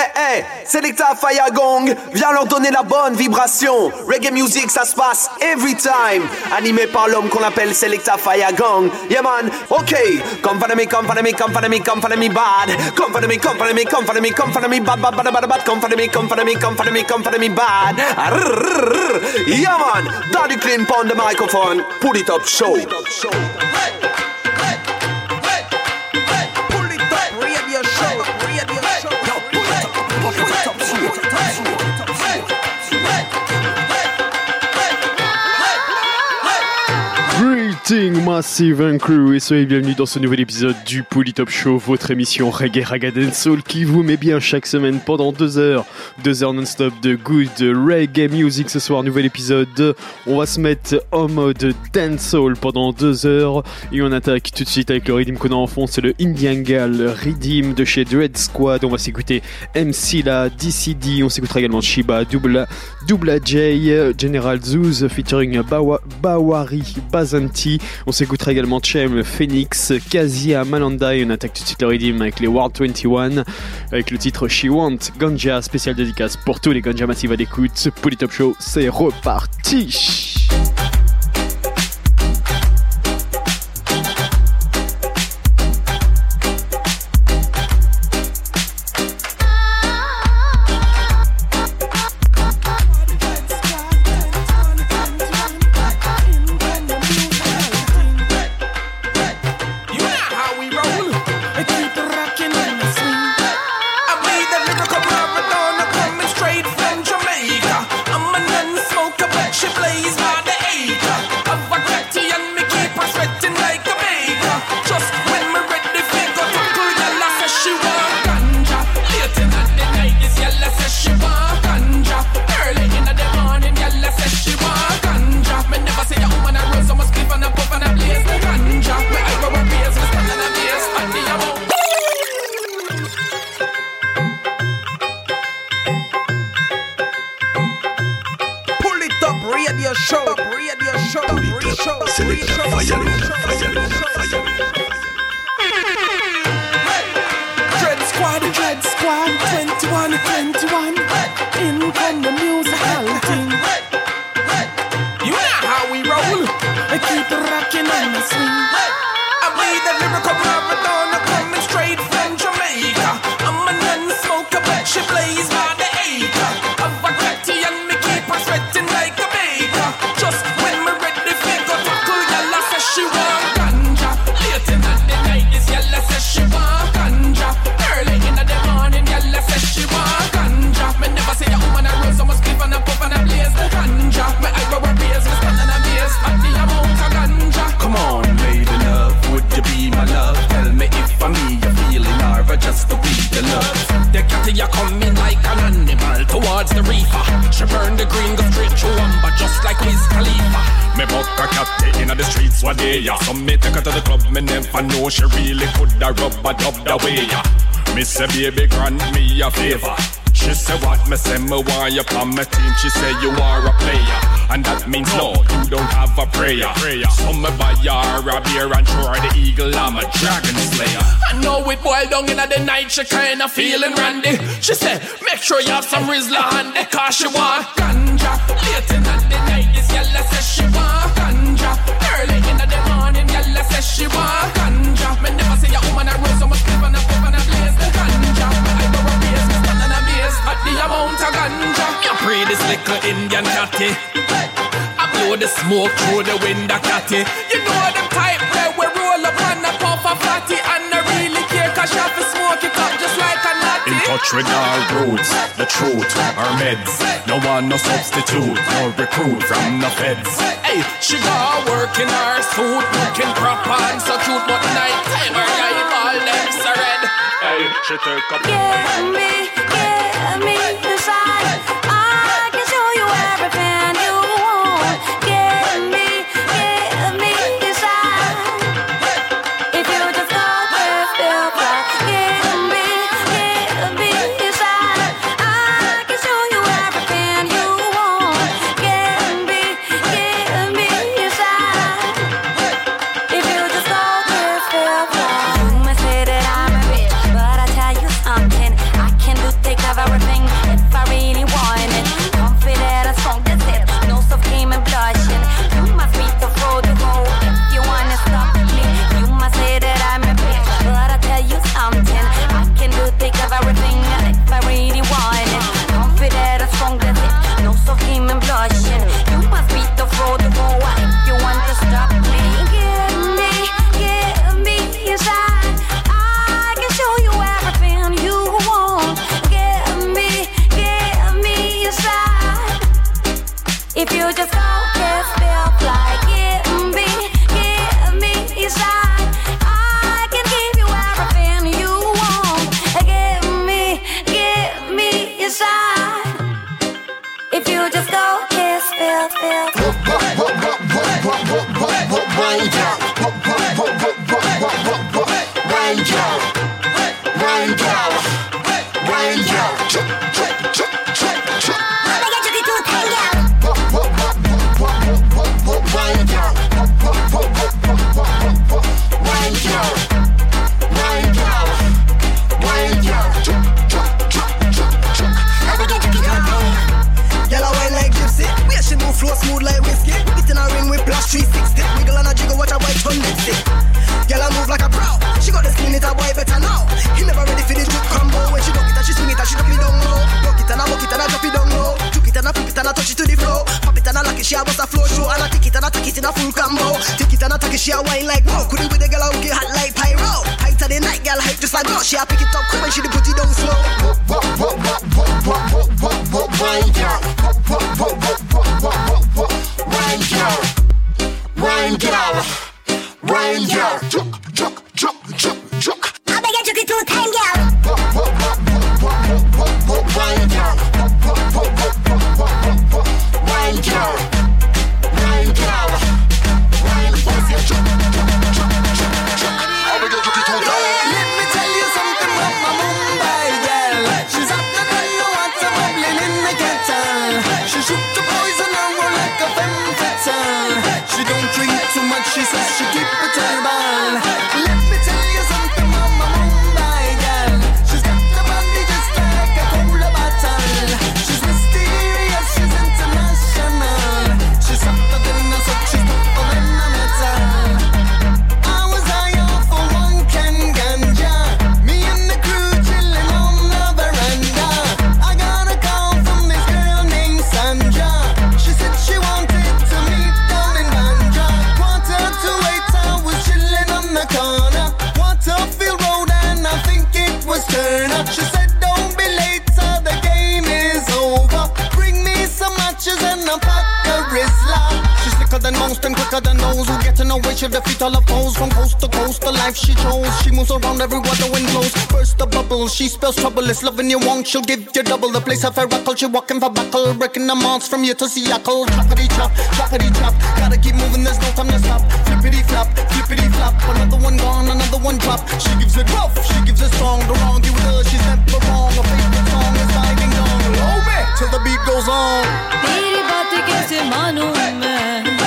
hey, hey, Selecta Fire Gong, viens leur donner la bonne vibration. Reggae music, ça se passe every time. Animé par l'homme qu'on appelle Selecta Fire Gong. Yeah man, ok. Come follow me, come follow me, come follow me, come follow me bad. Come follow me, come follow me, come follow me, come follow me bad, bad, bad, bad, bad. Come follow me, come follow me, come follow me, come follow me bad. Yeah man, Daddy Clean on the microphone. Put it up, show. Greeting Massive and Crew et soyez bienvenue dans ce nouvel épisode du Polytop Show, votre émission Reggae Ragga Soul qui vous met bien chaque semaine pendant deux heures, deux heures non-stop de good reggae music. Ce soir, nouvel épisode, on va se mettre en mode dancehall pendant deux heures et on attaque tout de suite avec le rhythm qu'on a en fond, c'est le Indian Gal Rhythm de chez Dread Squad. On va s'écouter MC La, DCD, on s'écoutera également Shiba, Double, Double J, General Zouz featuring Bawa, Bawari Bazanti. On s'écoutera également Chem, Phoenix, Kazia, Malanda et on attaque tout de suite le avec les World 21 avec le titre She Want Ganja, spécial dédicace pour tous les Ganja Massive à l'écoute. Polytop Show, c'est reparti! Baby, grant me a favor. She say what me say me want you on my team. She say you are a player, and that means no, you don't have a prayer. So me buy her a beer and her the eagle. I'm a dragon slayer. I know it boil down in the night. She kinda feeling randy. She say make sure you have some Rizla handy, cause she want ganja. Late in the night, this yellow says she want ganja. Early in the morning, yellow says she want ganja. Me never see a woman a rose ganja. Pray this little Indian catty. I blow the smoke through the window catty. You know them type where we roll up on a puff of fatty and I really care cause you have to smoke it up just like a natty. In touch with our roots, the truth, our meds. No one, no substitute, no recruit from the feds. Hey, she got work in her suit, looking proper and so cute, but night time her eyeball them so red. Hey, she take up. Give me, give me most and quicker than those who get to know which of defeat all of foes from coast to coast. The life she chose, she moves around everywhere the wind blows. Burst the bubble, she spells trouble. It's loving you won't, she'll give you double. The place of her rockle, she walking for buckle, breaking the mounts from here to Seattle. Choppity chop, choppity chop. Gotta keep moving, there's no time to stop. Flippity flop, flippity flop. Another one gone, another one drop. She gives it rough, she gives it strong. The wrong you with her, she's never wrong. Her favorite song is vibing on. Oh man, till the beat goes on. तेरी बात कैसे मानूं मैं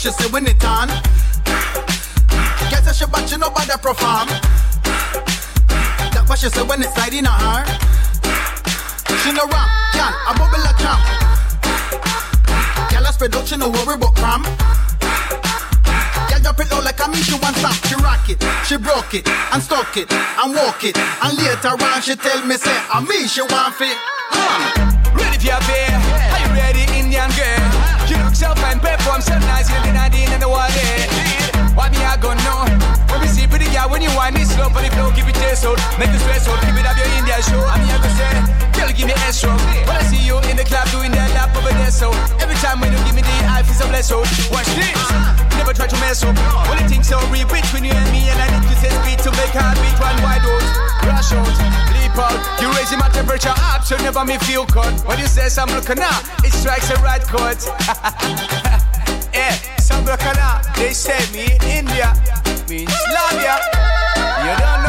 she say when it on. Guess I should watch you nobody perform. That what she say when it's sliding on her. She no rap, can I bubble a champ. Girl, I spread out, she no worry about cram. Girl, drop it low like a me, she want stop. She rock it, she broke it, and stuck it, and walk it. And later on, she tell me, say, I me, she want fit. Ready for your beer? Are you ready, Indian girl? You look so fine, perform so nice, you're in the in the water. What me I gonna know? When we see pretty girl, when you wind it slow, but if don't keep it taste out, make the stress out, keep it up your Indian show. I mean I go say, girl, give me a stroke. When I see you in the club doing that lap over there, so every time when you give me the eye, feel so blessed out. Watch this. Never try to mess up. Only thing so real between you and me, and I need to say speed to make her beat one wide out. Rush out, out. You raising my temperature up, so never me feel cold. When you say some looking up, it strikes the right chord. yeah, some looking up, they say me in India means love ya. You don't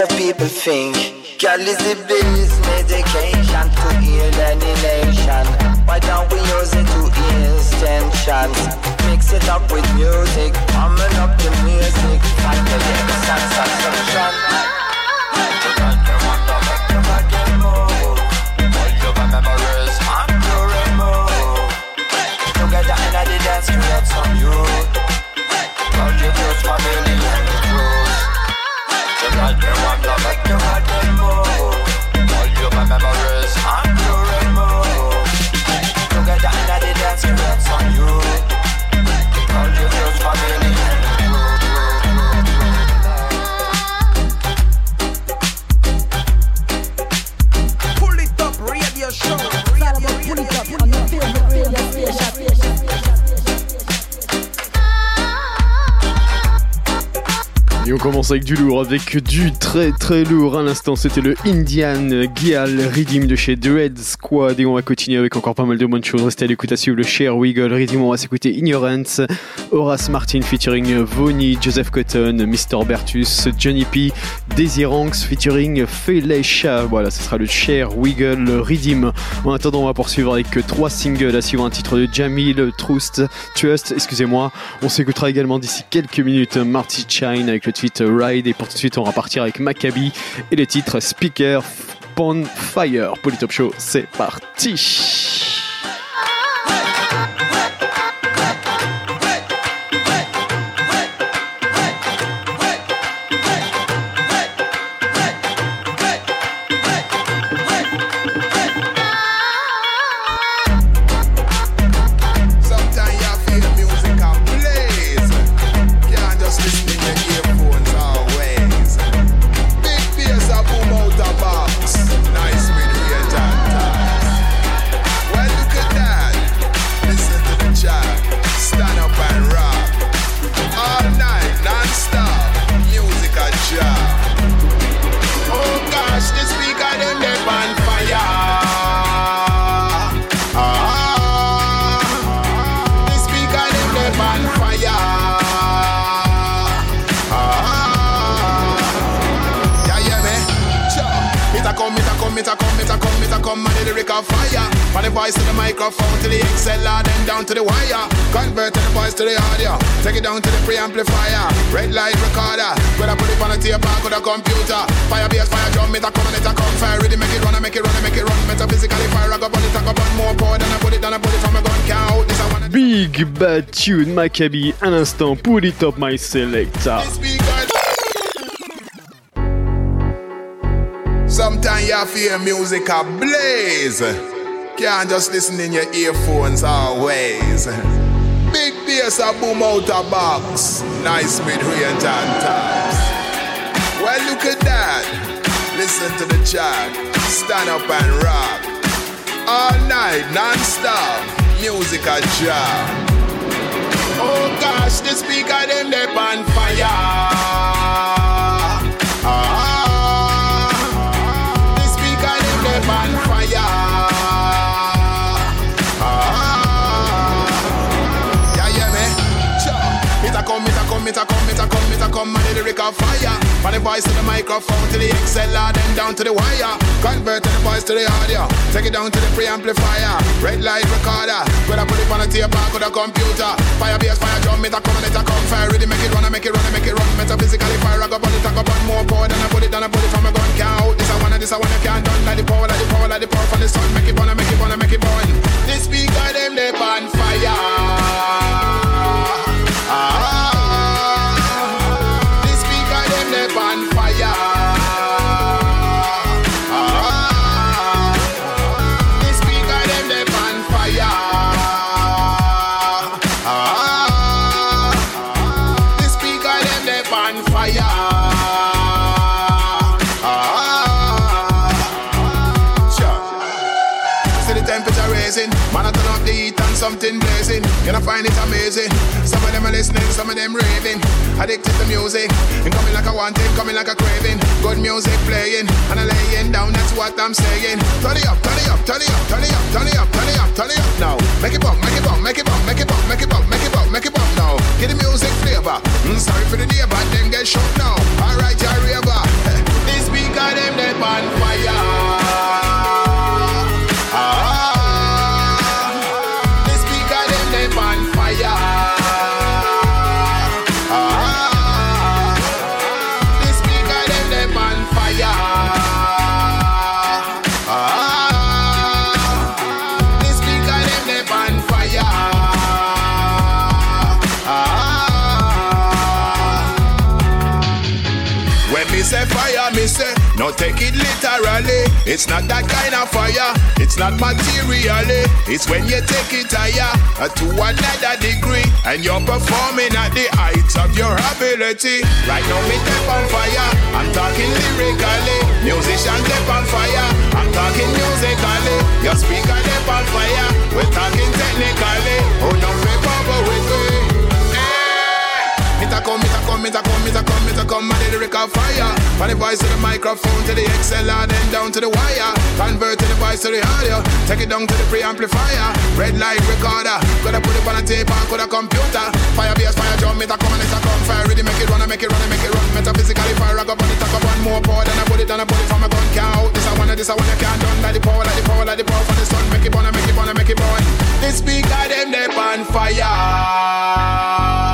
of people think avec du lourd, avec du très très lourd. À l'instant, c'était le Indian Gial Rhythm de chez Dread Squad. Et on va continuer avec encore pas mal de bonnes choses. Restez à l'écoute à suivre le Cher Wiggle Rhythm. On va s'écouter Ignorance, Horace Martin featuring Vonnie, Joseph Cotton, Mr. Bertus, Johnny P, Daisy Ranks featuring Felecha. Voilà, ce sera le Cher Wiggle Rhythm. En attendant, on va poursuivre avec trois singles à suivre un titre de Jamil Trust, Trust, excusez-moi. On s'écoutera également d'ici quelques minutes Marty Chine avec le tweet Ride. Et pour tout de suite, on va partir avec Maccabi et le titre Speaker Pon Fire. Polytop Show, c'est parti. Down to the preamplifier. Red light recorder. Whether put it on a tape on a computer. Fire bass, fire drum, it a come and it a come. Fire really make it run, I make it run, I make it run. Metaphysically fire, I go on it, I go on more power than I put it, than I put it from a gun. Can't hold this, I wanna Big Bad Tune Macka B, un instant, pull it up my selector. Sometimes you feel music a blaze. Can't just listen in your earphones always. Bass a boom out a box. Nice mid-range and. Well, look at that. Listen to the track. Stand up and rock. All night, non-stop. Music a job. Oh gosh, the speaker them they on fire. Come, and the lyric of fire. From the voice to the microphone, to the XLR, then down to the wire. Convert the voice to the audio, take it down to the preamplifier. Red light recorder, could I put it on a tape or could a computer? Fire bass, fire drum, it a come, and it come, fire ready, make it run, and make it run, and make it run. Metaphysically fire, I go on it, I go on more power than I put it, and I put it from a gun, can't out. This I wanna, this I wanna, can't done. Like the power, like the power, like the power from the sun. Make it burn, make it burn, make it burn. This speaker, them, they on fire. Something blazing. Gonna find it amazing. Some of them are listening, some of them raving. Addicted to music, and coming like I want it, coming like a craving. Good music playing, and I'm laying down, that's what I'm saying. Turn it up, turn it up, turn it up, turn it up, turn it up, turn it up, turn it up now. Make it bump, make it bump, make it bump, make it bump, make it bump, make it bump, make it bump now. Get the music flavor. Mm, sorry for the day, but them get shot now. Alright, you raver. This speaker, them, they on fire. No take it literally. It's not that kind of fire. It's not materially. It's when you take it higher uh, to another degree and you're performing at the heights of your ability. Right now, me step on fire. I'm talking lyrically. Musician step on fire. I'm talking musically. Your speaker step on fire. We're talking technically. Oh no, me bubble with. It a come, it a come, it a come, it a come, it a come, and the lyric of fire. From the voice to the microphone to the XLR, then down to the wire. Convert to the voice to the audio, take it down to the preamplifier. Red light recorder, coulda put it on a tape or coulda computer. Fire bass, fire drum, it a come and it a come. Fire ready, make it run, and make it run, and make it run. Metaphysically fire, I go on it, I go on more power than I put it, and I put from a gun. Can't out, this I wanna, this I wanna, can't done. Like the power, like the power, like the power from the sun. Make it burn, make it burn, make it burn. This speaker, them, they on fire.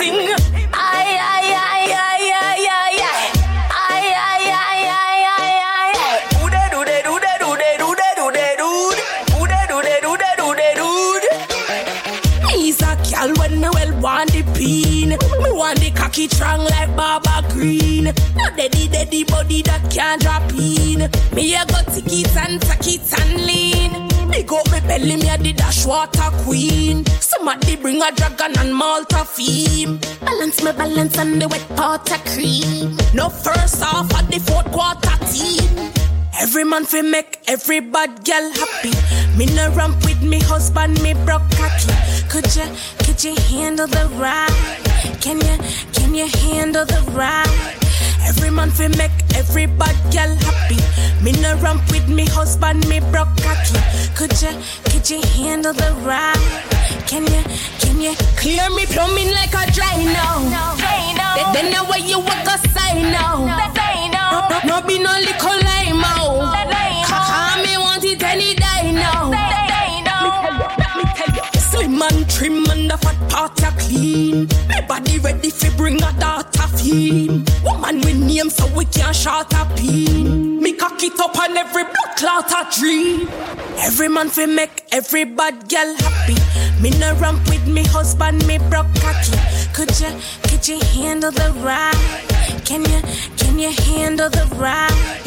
Sing. Ay, ay, ay, ay, ay, ay, ay. Ay, ay, ay, ay, ay, ay. Do de, do de, do de, do de, do de, do de, do. Do de, do de, do de, do de, do de. Me's a gal when me well want the peen. Me want the cocky strong like Baba Green. No daddy daddy body that can't drop in. Me a go tick it and tack it and lean. Big up me belly, me a the dash water queen. Somebody bring a dragon and Malta theme. Balance me balance and the wet pot of cream. No first half of the fourth quarter team. Every man fi make every bad girl happy. Me no ramp with me husband, me broke cocky. Could you, could you handle the ride? Can you, can you handle the ride? Every man fi make every bad girl happy. Me no ramp with me husband, me broke cocky. Could you, could you handle the ride? Can you, can you clear me plumbing like a Drano? Then, then the way you walk a say no. No, be no little lame. Call me want it any day no. Me tell you, Slim and trim ya clean. Me body ready fi bring a daughter theme. Woman with name so we can short a pin. Me cock it up on every blood clot a dream. Every man fi make every bad girl happy. Me no ramp with me husband, me broke cocky. Could you, could you handle the ride? Can you, can you handle the ride?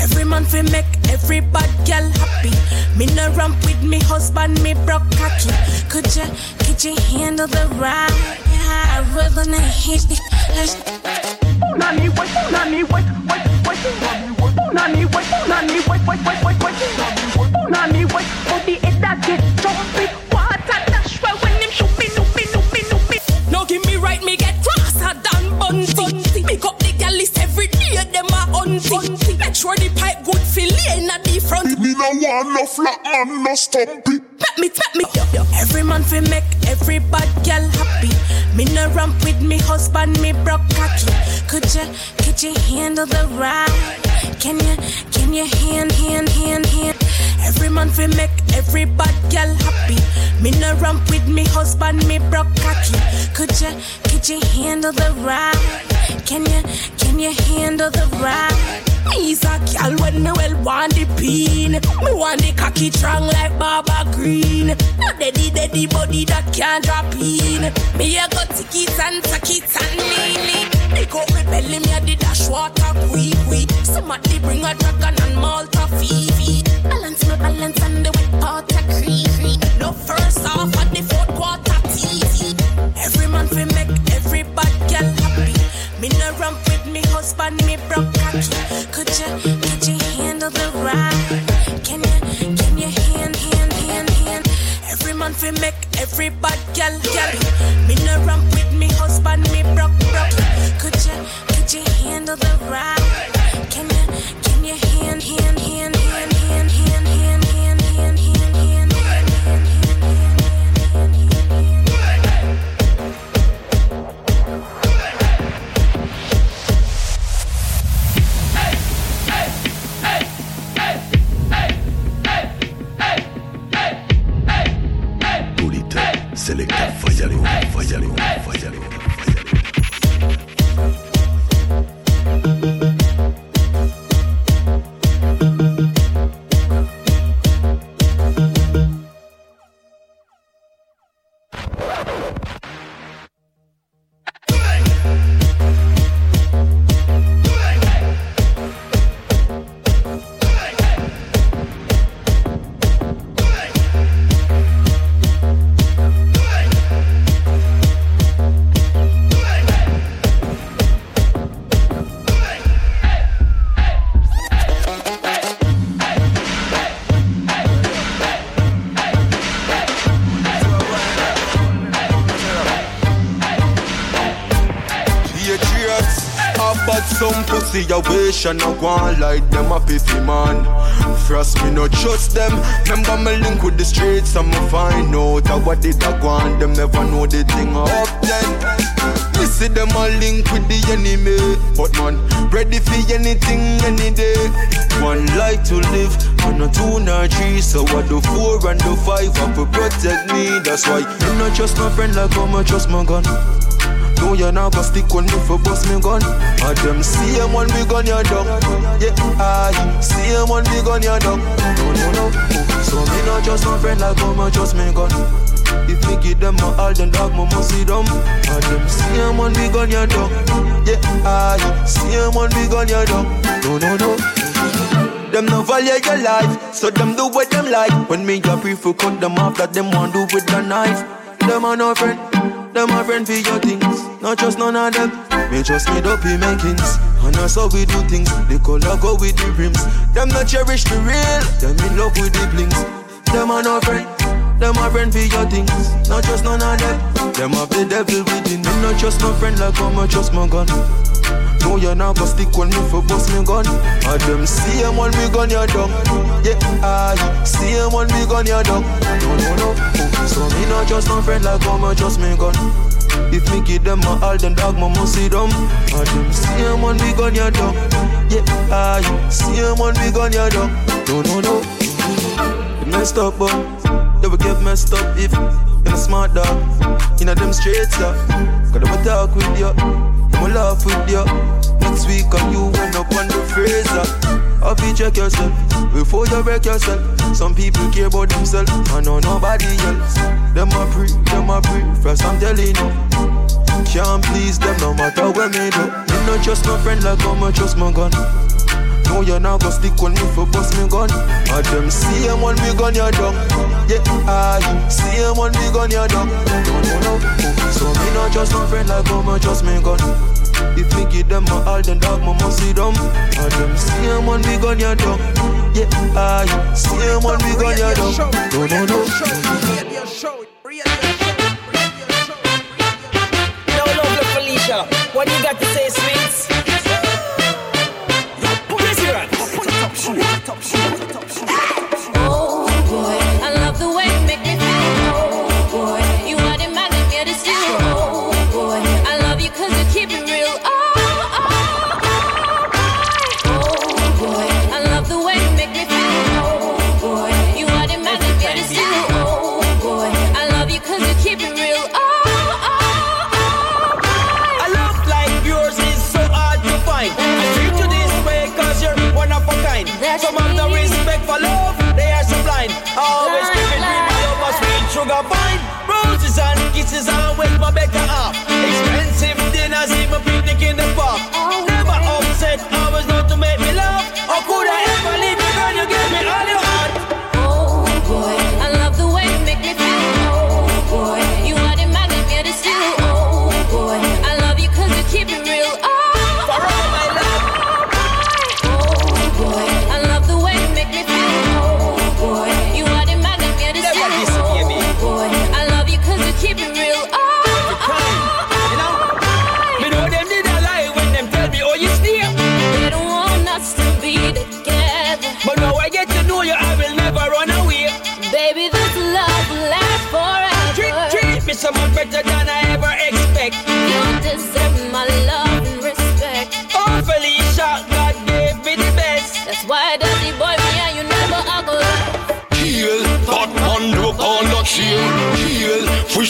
Every man fi make every bad girl happy. Me no ramp with me husband, me broke cocky. Could you, could you handle the ride? I really not hit the. Me no flat man, no stumpy. Make me, make me. Yo, yo. Every man fi make every bad girl happy. Me no ramp with me husband, me broke cocky. Could you, could you handle the ride? Can you, can you hand, hand, hand, hand? Every man fi make every bad girl happy. Me no ramp with me husband, me broke cocky. Could you, could you handle the ride? Can you, can you handle the ride? Me's a gal when me well want the pin. Me want the cocky strong like Baba Green. No daddy daddy body that can't drop in. Me a go tick it and tuck it and lean Pick up me belly, me a the dash water quick quick. Somebody bring a dragon and Malta Fifi. Balance me balance and the wet water creepy. No first half of the fourth quarter TV. Every man fi make every bad girl happy. Me no ramp with me husband, me broke cocky. Could you, could you handle the ride? Can you, can you hand, hand, hand, hand? Every man fi make every bad girl happy. Me no ramp with me husband, me broke, could you handle the ride? Can you, can you a wish and I want like them a piffy man. Frost me no trust them. Remember me link with the streets me find out how what did I want Them never know the thing up then. Me see them a link with the enemy But man, ready for anything any day. One life to live, and a two nor three So what the four and the five have to protect me That's why. Me not trust my friend like me trust my gun no, you're not gonna stick on me for bust me gun. And them see him when we gun you down. Yeah, I see him when we gun you down. No, no, no. Oh, So me not just my friend like how me just me gun. If me give them my all, then dog, must see them. And them see him when we gun you down. Yeah, I see him when we gun you down. No, no, no. Them no value your life, so them do what them like. When me a brief for cut them off, that them want do with the knife. Them are no friend, them are friend for your things. Not just none of them. Me just made up in makings. And that's how we do things. The color go with the rims. Them not cherish the real. Them in love with the blings. Them are no friend. Them are friend for your things. Not just none of them. Them have the devil within. Them not just no friend like much just my gun. No, you're not gonna stick on me for bust me gun. And them see him when we gun you down. Yeah, I see him when we gun you down. No, no, no. So me not just no friend like how much just me gun. If me give them my all, then dog, my must see them. And them see him when we gun you down. Yeah, I see him when we gun you down. No, no, no. It messed up, but they will get messed up if you're a smart dog. You know them streets, yeah. Cause them a talk with you, a laugh with you. Next week on you end up on the freezer. Have you check yourself before you wreck yourself. Some people care about themselves, and no nobody else. Them a pre, them a pre. First I'm telling you. Can't please them no matter what me do. Me not trust my friend like how I trust my gun. Know you're not gonna stick when me for bust me gun. And them same one me gun your dog. Yeah, I same one me gun your dog. No, no, no. So me not just no friend like how me just me gun. If me give them my all, then dog, me must see them. And them same one me gun your dog. Yeah, I same one me gun your dog. No, no, no. No love, love Felicia. What you got to say, Top.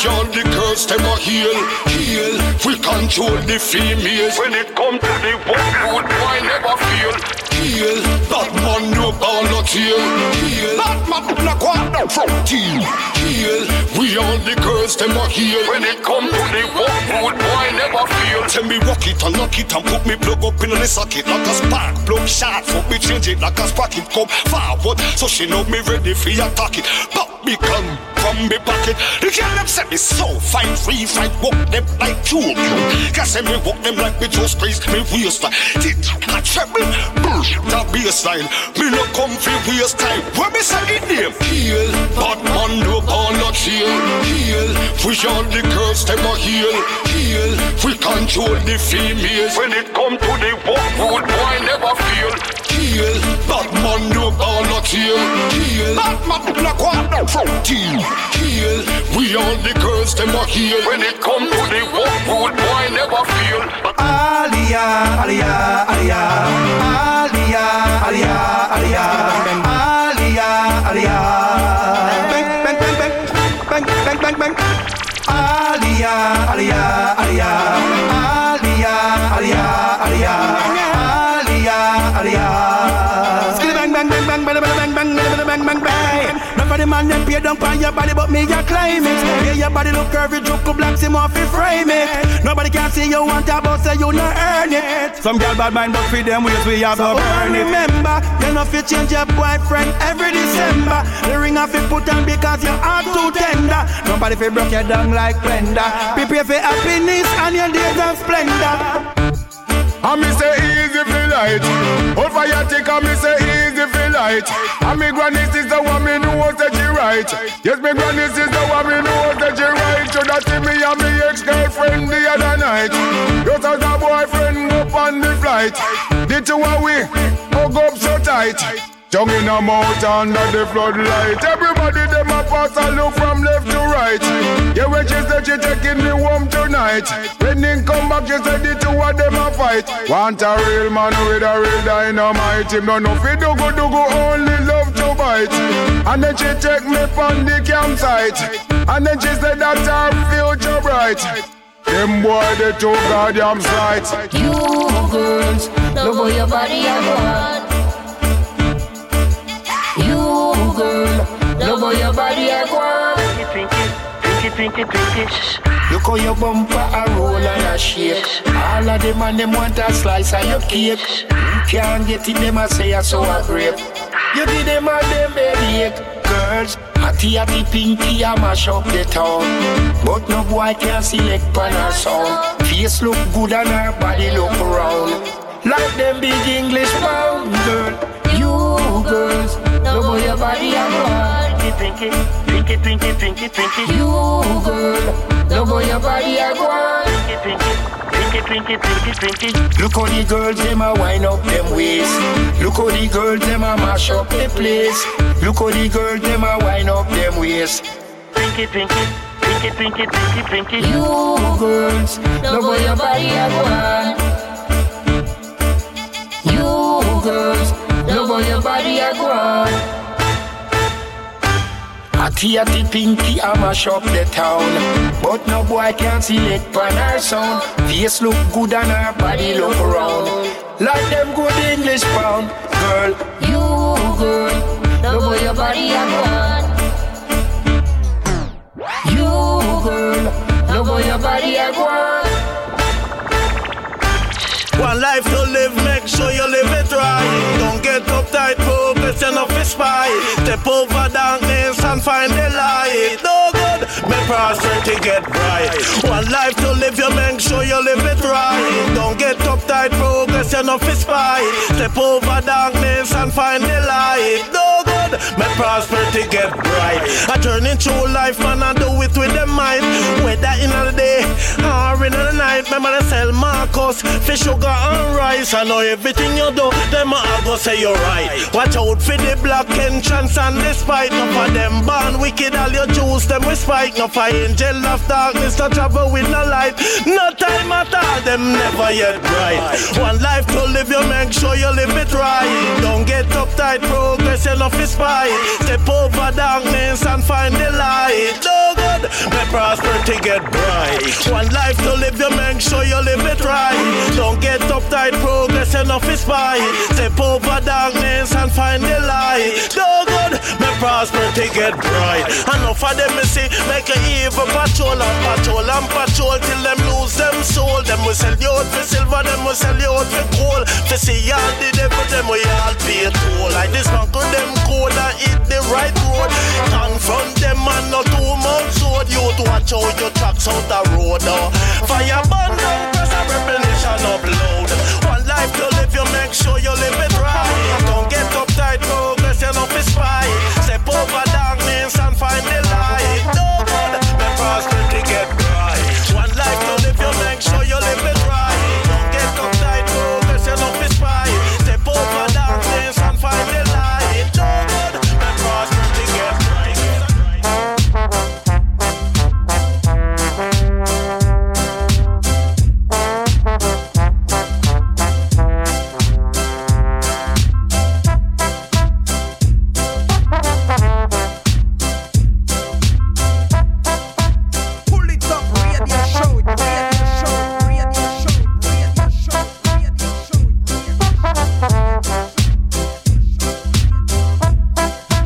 All the girls them a heal. Heal, we control the females. When it come to the work, good boy never feel. Heal, Batman no all not heal. Heal, Batman no quarter from team. Heal, we all the girls them a heal. When it come to the work, good boy never feel. Tell me rock it and knock it and put me plug up in the socket like a spark plug shot. Fuck me change it like a sprocket. Come forward, so she know me ready for attack it. But me come from me pocket. The girl them say me so fine, free fight, walk them like you. Cause say me walk them like me just squeeze me waist. Tit a treble, push the baseline. Me no come for waste time. When me say it name, heal. Bad man no all not heal. Heal. We all the girls them a heal. Heal. We control the females. When it come to the walk, good boy never feel deal Batman no ball not here. Heal Batman no quad no frontier Heal We all the girls them are here. When it come to the war rude boy never feel Alia, Alia, Alia. Alia, Alia, Alia. Alia, Alia. Bang, bang, bang, bang. Bang, bang, bang, bang. Alia, Alia, Alia. Alia, Alia, Alia. Bang, bang, bang, bang, bang, bang, bang, bang, bang, bang, bang, the man them pay down on your body, but me ya climb it. Yeah, your body look curvy, joke black, see more fi frame it. Nobody can see you want a but say you not earn it. Some girl bad mind, but for them ways we have so burn it. Remember, you know fi change your boyfriend every December. The ring off fi put on because your heart too tender. Nobody fi broke you down like blender. Prepare for happiness and your days of splendor. I me say light. Hold fire tick and me say easy feel light. And me granny sister want me know that she right. Yes, me granny sister want me know that she right. So that me and me ex-girlfriend the other night. Just as a boyfriend go on the flight. The two of we hug up so tight. Tongue in a mouth under the floodlight. Everybody them a pass and look from left to right. Yeah, when she said she taking me home tonight. When they come back, she said the two of them a fight. Want a real man with a real dynamite. Him no know fi do go do go only love to bite. And then she take me from the campsite. And then she said that our future bright. Them boy they too goddamn sight. You girls, love how your body I girl, love how your body I want. Twinkie, twinkie, twinkie. Look how your bumper a roll and a shake. All of them and them want a slice of your cake. You can't get it, them a say I so a grape. You did them all them baby. Girls, Hattie Hattie Pinky, I mash up the town. But no boy can select pan her sound. Face look good and her body look round. Like them big English pound, girl. You girls, body a go Pinky, pinky, pinky, pinky, pinky. You girl, no boy your body a go Pinky, pinky, pinky, pinky, pinky. Look how the girls them a wind up them waist. Look how the girls them a mash up the place. Look how the girls them a wind up them waist. Pinky, pinky, pinky, pinky, pinky, pinky. You girls, no boy your body a go You girls, no boy your body a Hattie Hattie Pinky, I mash up the town. But no boy can select pan her sound. Face look good and her body look round. Like them good English pound. Girl, you girl, no boy your body a go You girl, no boy your body a go One life to live, make sure you live it right. Don't get uptight, progress enough is spy. Step over darkness get bright. One life to live, you make sure you live it right. Don't get uptight, progress enough is spy. Step over darkness and find the light. No good, make prosperity get bright. I turn through life, man, do it with the mind. Whether in the day or in the night, remember to sell Marcos, fish sugar and rice. I know everything you do, them I go say you're right. Watch out for the black entrance and the spite. No for them born wicked, all your Jews, them we spike. No for angel of darkness, no travel with no light. No time at all, them never yet bright. One life to live, you make sure you live it right. Don't get uptight, progress enough is spy. Step over darkness and find the light. No good, may prosperity get bright. One life to live, you make sure you live it right. Don't get uptight, progress enough is spy. Step over darkness and find the light. No good, may prosperity get bright. Enough of them, me see, make a evil patrol and patrol and patrol till them lose them soul. Them will sell you out for silver, them will sell you out for gold. For see all the devil, them will all pay toll. Man could them code and hit the right road. Confront them and not too much road. You to watch out your tracks out the road. Oh. Fire burn down, cause a revelation upload. Life you make sure you live it right. Don't get uptight, progress, you fi spy.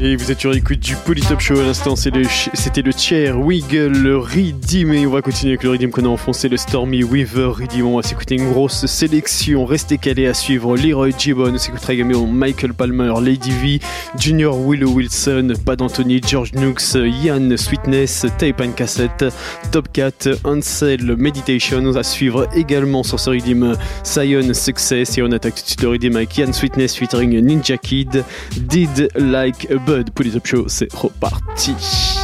Et vous êtes sur l'écoute du Polytop Show. À l'instant, c'était le chair Wiggle, le Redeem. Et on va continuer avec le Redeem qu'on a enfoncé, le Stormy Weaver Redeem. On va s'écouter une grosse sélection. Restez calés à suivre. Leroy Gibbon, on s'écoutera également Michael Palmer, Lady V, Junior Willow Wilson, Pat Anthony, George Nooks, Ian Sweetness, Tape and Cassette, Top Cat, Ansel, Meditation. À suivre également sur ce Redeem, Sion Success. Et on attaque tout de suite le Redeem avec Ian Sweetness featuring Ninja Kid, Did Like a Bud. Polytop Show, c'est reparti.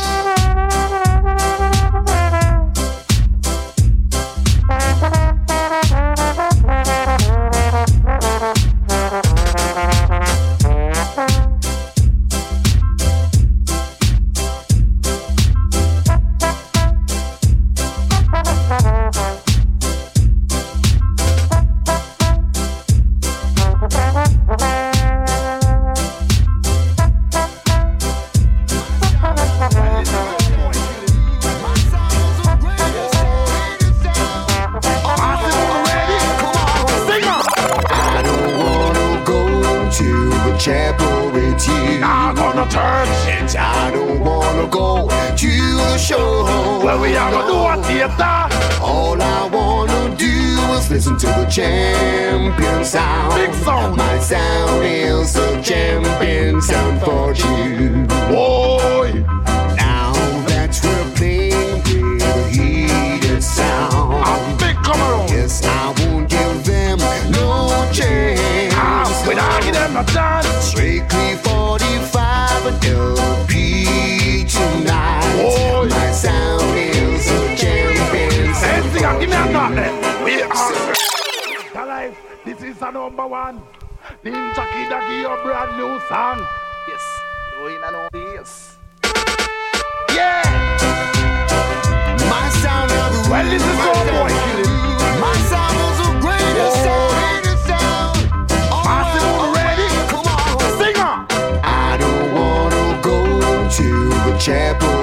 A number one. Ninja Kid a give you a brand new song. Yes, you in and on this. Yeah. My sound of Well, this is all boy killing. My sound is the greatest Oh. sound. Greatest sound. Ready? Come on. Singer. I don't wanna go to the chapel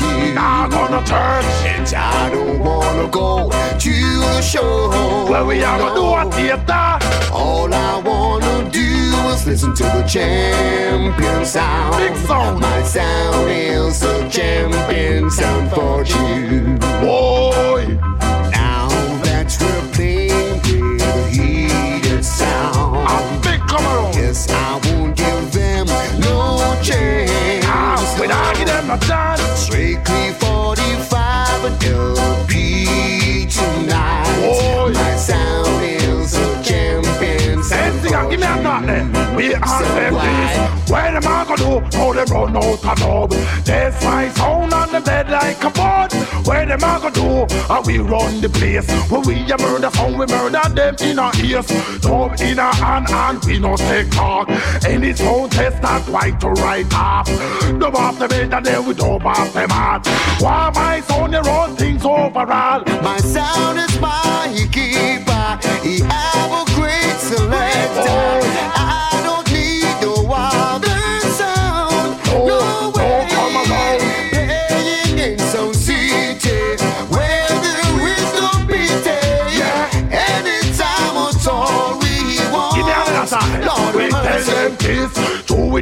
you. Not gonna turn, And I don't wanna go to the show. Well, we are gonna do a theater. All I wanna do is listen to the champion sound. Big sound. My sound is the champion sound for you. Boy. Now that we're playing with a heated sound. A big come around. Yes, I won't a chance. Strictly 45 and LP me a knock there. We are So them why? this. Where them a go do? How them run out a dub. There's my sound on them dead like a bud. Where them a go do? How we run the place. When we a murder sound, we murder them in our ears. Dub in our hand and we no take talk. Any sound test that right to right off. Dub off the bed and then we dub off them heart. Why my sound, you run things overall. My sound is my keeper. He have a selector. I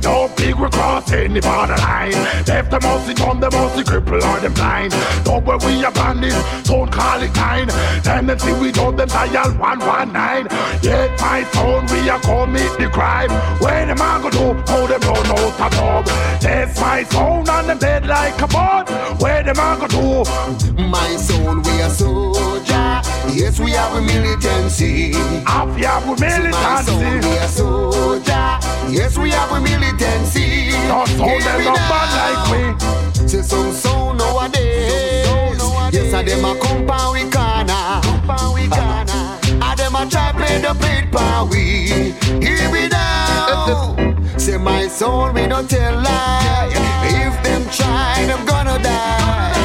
this. Do it all big, we cross any borderline. Left them mostly dumb, them mostly cripple or them blind. Don't where we are bandits, don't call it kind. Tendency we don't them dial 119. Yet my phone, we are commit the crime. When them a go do, how them run out a dub. That's my phone and them dead like a bud. Where them a go do, My soul, we are soldier. Yes, we have a militancy. Half ya with My soul, militancy. we are soldier. Yes, we have a militancy. No sound Hear them me not now. bad like me. Say some sound nowadays. Yes, and them a compound we corner. Compound we corner. And them a try play the plate pa we. Hear me now. Say my soul, we don't tell lie. If them try, them gonna die.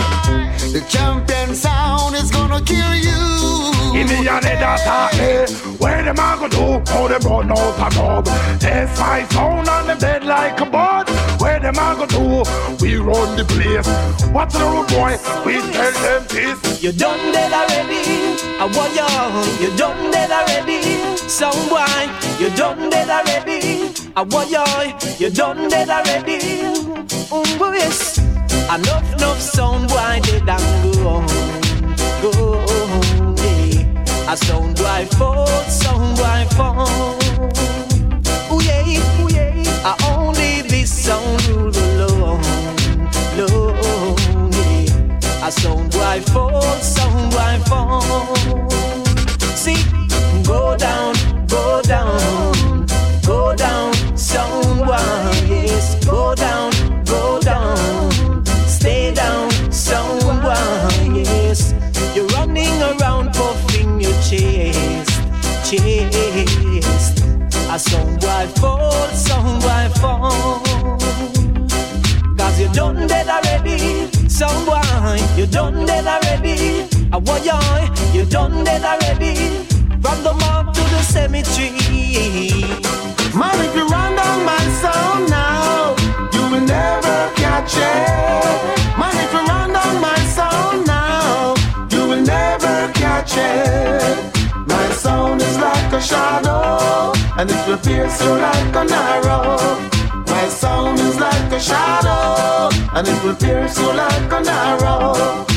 The champion sound is gonna kill you. Give me an data, eh? Where them a go do? How them run out a dub? Test my sound and them dead like a bud. Where them a go do? We run the place. What's the road boy? We tell them this. You done dead already. I want you. You done dead already. Some boy, you done dead already. I want you. You done dead already. Um, boy, yes. Enough, enough sound boy dead and go. on, Go, yeah. A sound boy fall, sound boy fall. You like an arrow. My sound is like a shadow, and it will pierce you like an arrow.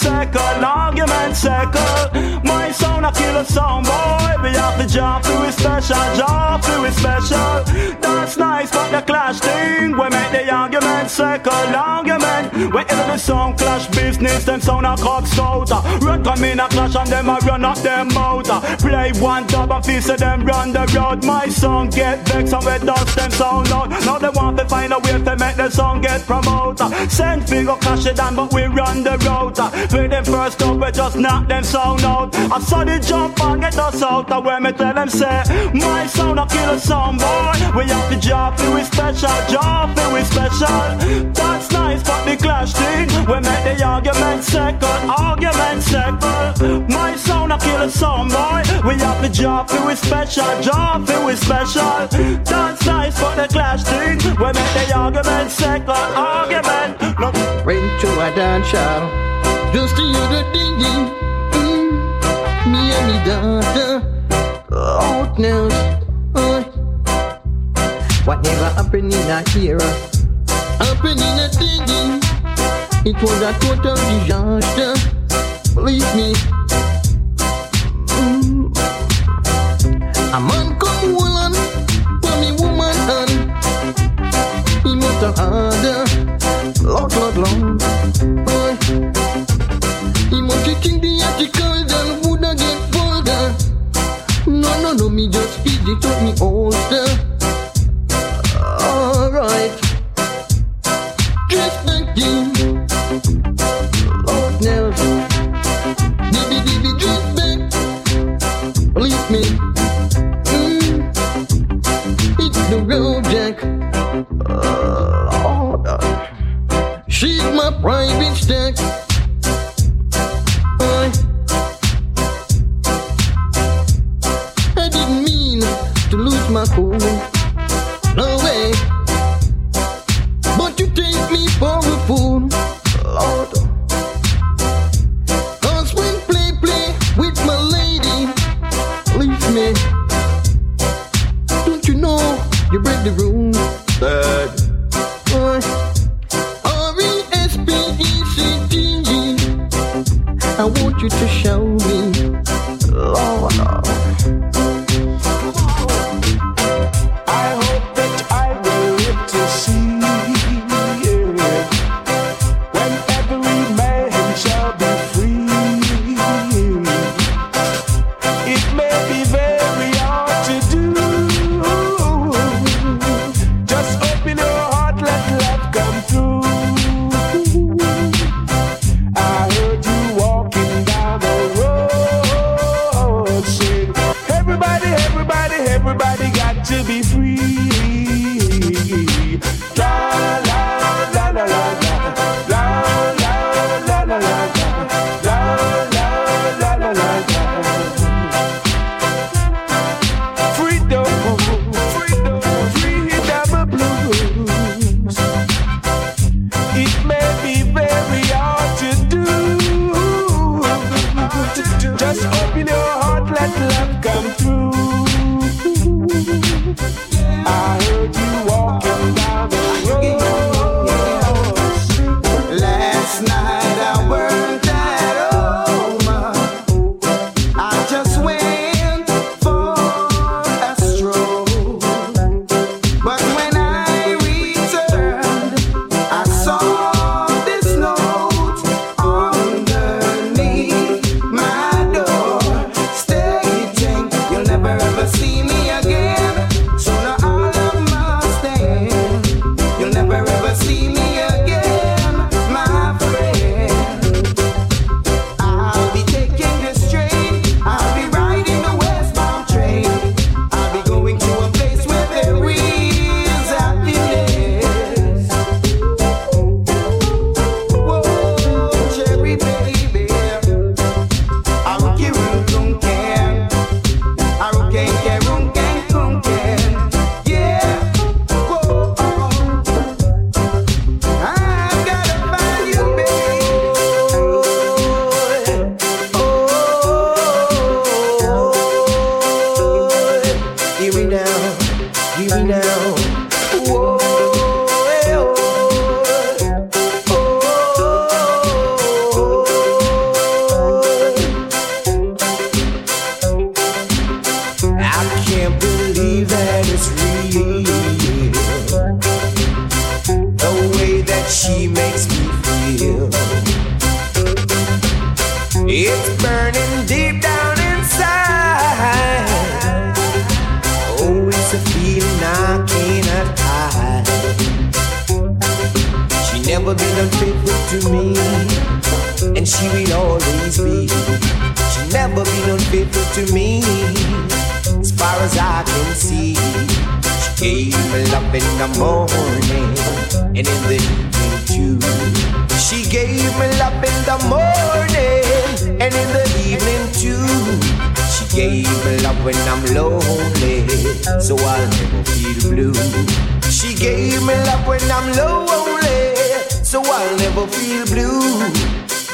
Circle, argument circle. My son a killer song boy. We have the jump for we special, job for we special. Argument circle, argument. Whenever the song clash business, them sound a cock scout. Run come in a clash and them a run up them mouth. Play one dub and feel them run the road. My song get vexed and we dust them sound out. Now they want to find a way to make the song get promoted. Send figure clash it down, but we run the road. For them first up, we just knock them sound out. I saw the jump and get us out. When me tell them say, my sound a kill a sound boy. We have the job, for we special, job, for we special. That's nice, but the clash thing, we make the argument second, argument second. My sound a kill a sound boy. We have the job, for we special, job, for we special. That's nice, but the clash thing, we make the argument second, argument. No. Went to a dance shop just to hear the dinging. Mm, me and me daughter out now. Uh, whatever happened in a era, happened in a dinging. It was a total disaster. Believe me. A man come woman, for me woman and he must have had a lot, lot. Boy, he must be think the articles and would get vulgar. No, no, no, me just feed it up me holster. Never been unfaithful to me, and she will always be. She never been unfaithful to me, as far as I can see. She gave me love in the morning and in the evening too. She gave me love in the morning and in the evening too. She gave me love when I'm lonely, so I'll never feel blue. She gave me love when I'm lonely, so I'll never feel blue.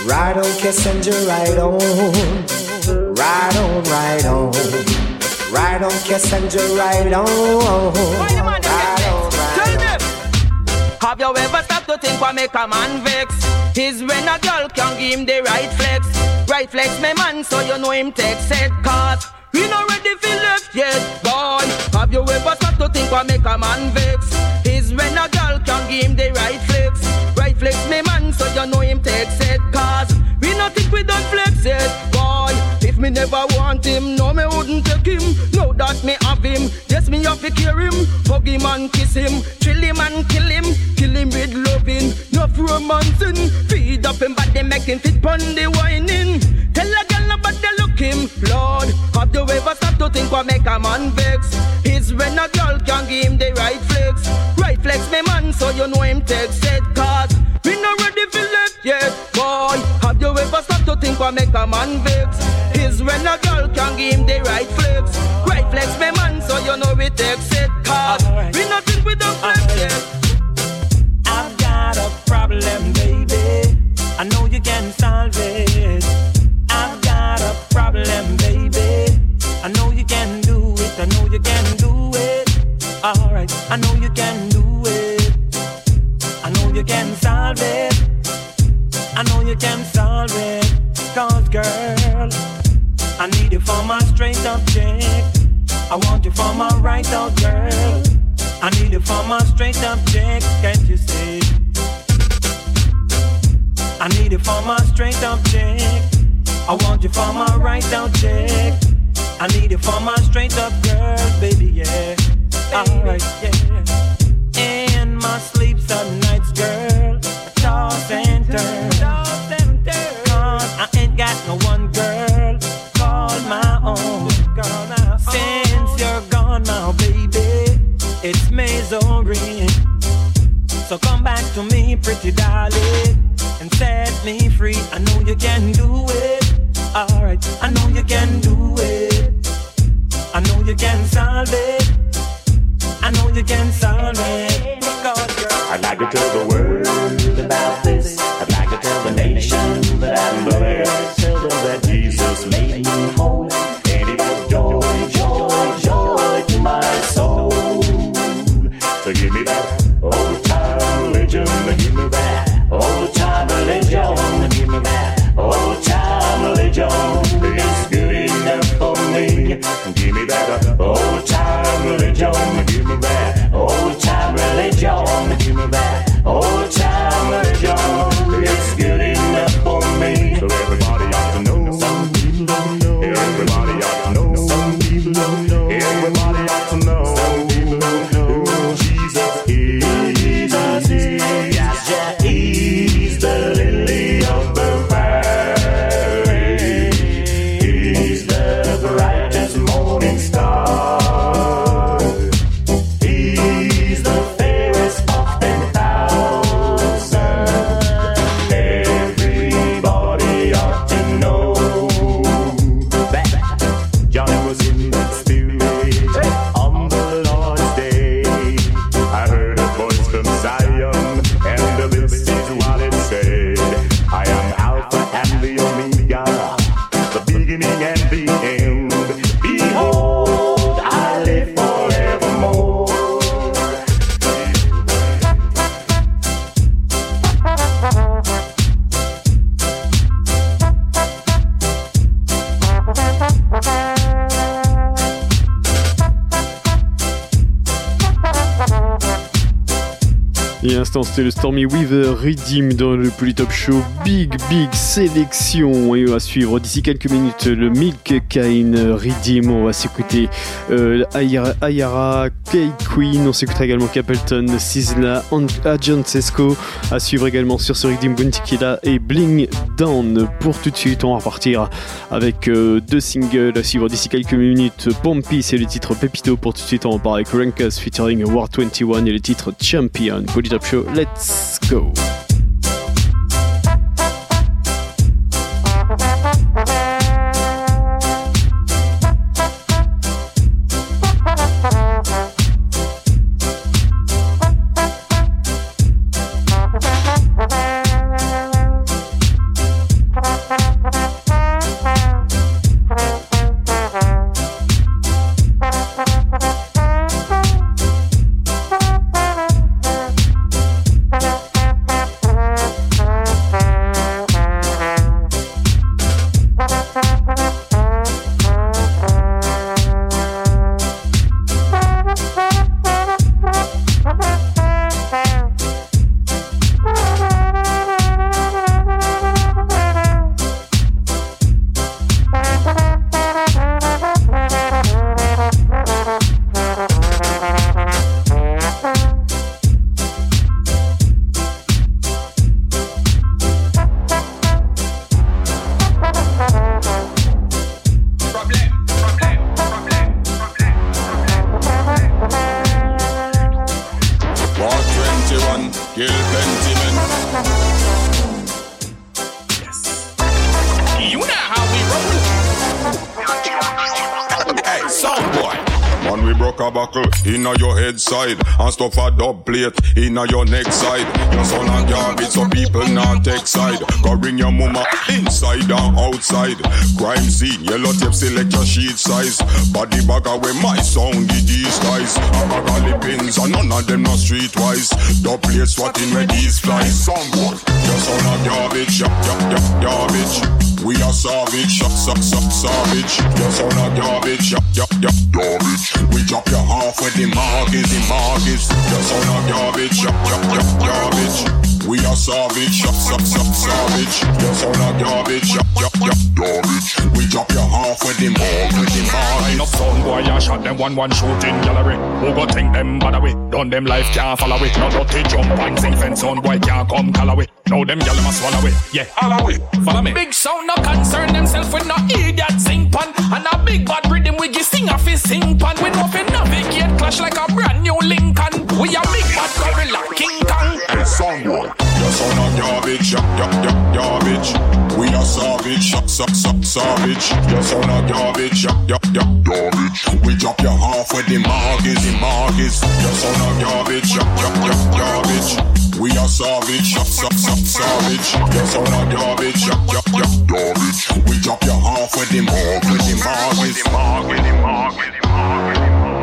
Ride on, Cassandra, ride on, ride on, ride on. Ride on, Cassandra, ride on. Ride on, Tell them. Have you ever stopped to think what make a man vex? Is when a girl can give him the right flex. Right flex, my man, so you know him take set cause we not ready for left yet, boy. Have you ever stopped to think what make a man vex? Is when a girl can give him the right flex. Right flex, my man, so you know him take set cause we not think we don't flex yet, boy. If me never want him, no me wouldn't take him. No, that me have him, yes me have to care him. Hug him and kiss him, chill him and kill him, kill him with loving. No romancing, feed up him body, make him fit pon the whining. Tell a girl nobody look him, Lord. Have you ever stopped to think what make a man vex? Is when a girl can give him the right flex, right flex me man, so you know him take set cause. We not ready for left yet, boy. Have you ever stopped to think what make a man vex? Is when a girl can give him the right flex, right flex me man, so you know we take set cause. We not think we don't flex yet. I've got a problem, baby. I know you can solve it. Alright, I know you can do it. I know you can solve it. I know you can solve it. Cause, girl, I need you for my straight up chick. I want you for my right out girl. I need you for my straight up chick. Can't you see? I need you for my straight up chick. I want you for my right out chick. I need you for my straight up girl, baby, yeah. My nights, girl. I toss and turn. Cause I ain't got no one girl called my own. Since you're gone baby, it's misery. So come back to me, pretty darling, and set me free. I know you can do it. Alright, I know you can do it. I know you can solve it. I know you can solve it. Because girl, I'd like to tell the world about this. I'd like to tell the nation that I'm blessed. Tell them that Jesus made me whole. your body up Stormy Weaver Redeem dans le Polytop Show. Big, big sélection. Et on va suivre d'ici quelques minutes le Milk Kine Redeem. On va s'écouter euh, Ayara, K-Queen. On s'écoutera également Capleton, Sizzla, An- Agent Sesco. À suivre également sur ce Redeem Buntikila et Bling Down. Pour tout de suite, on va repartir avec euh, deux singles à suivre d'ici quelques minutes. Pompey, c'est le titre Pepito. Pour tout de suite, on parler avec Rankas featuring War 21 et le titre Champion. Polytop Show, let's go! And stuff a dub plate inna your neck side. Your son a garbage, so people not take side. Go bring your mama inside and outside. Crime scene, yellow tape select your sheet size. Body bag away my sound, the these guys. A bag of lip pins and none of them not streetwise. Dub plate swatting where these flies. Someone, your son a garbage, ya, garbage. We are savage, sa, sa, sa, savage. Your son a garbage, with the markets, oh, with the Line up markets. sound boy, I shot them one one shooting gallery. Who go think them bad away? Done them life can't follow away. No dirty jump and sing fence on boy can't come call away. Now them gyal must swallow away. Yeah, all away. Follow me. Big sound no concern themself with no idiot sing pan And a big bad rhythm we give sing off his sing pan We know fi navigate clash like a brand new Lincoln We a big bad gorilla King Kong Hey, boy. Your son a garbage, garbage. We are savage, sa, sa, sa, savage. Your son a garbage, garbage. We chop your half with the markets, the markets. Your son a garbage, garbage. We are savage, sa, sa, sa, savage. Your son a garbage, ya, ya, ya, garbage. We chop your half with the markets, with the markets, the markets, the markets, the markets.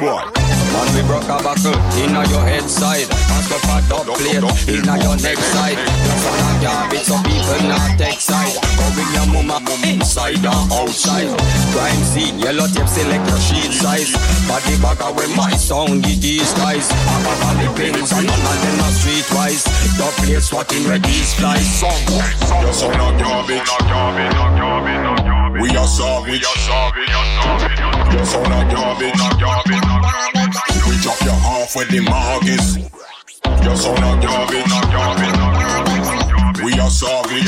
Boy. Man, we broke a buckle inna your head side. Mask up a dub plate inna your neck side. Your son a garbage, so people not take side. Go your mama inside and outside. Crime scene, yellow tape select your sheet size. Body bag away my sound, the these guys. Have a valley pins and none of them are streetwise. Dub plate swatting where these flies. Your son a garbage, We are savage, Your son a garbage, We chop your half with the markets. Your son a garbage, We are savage,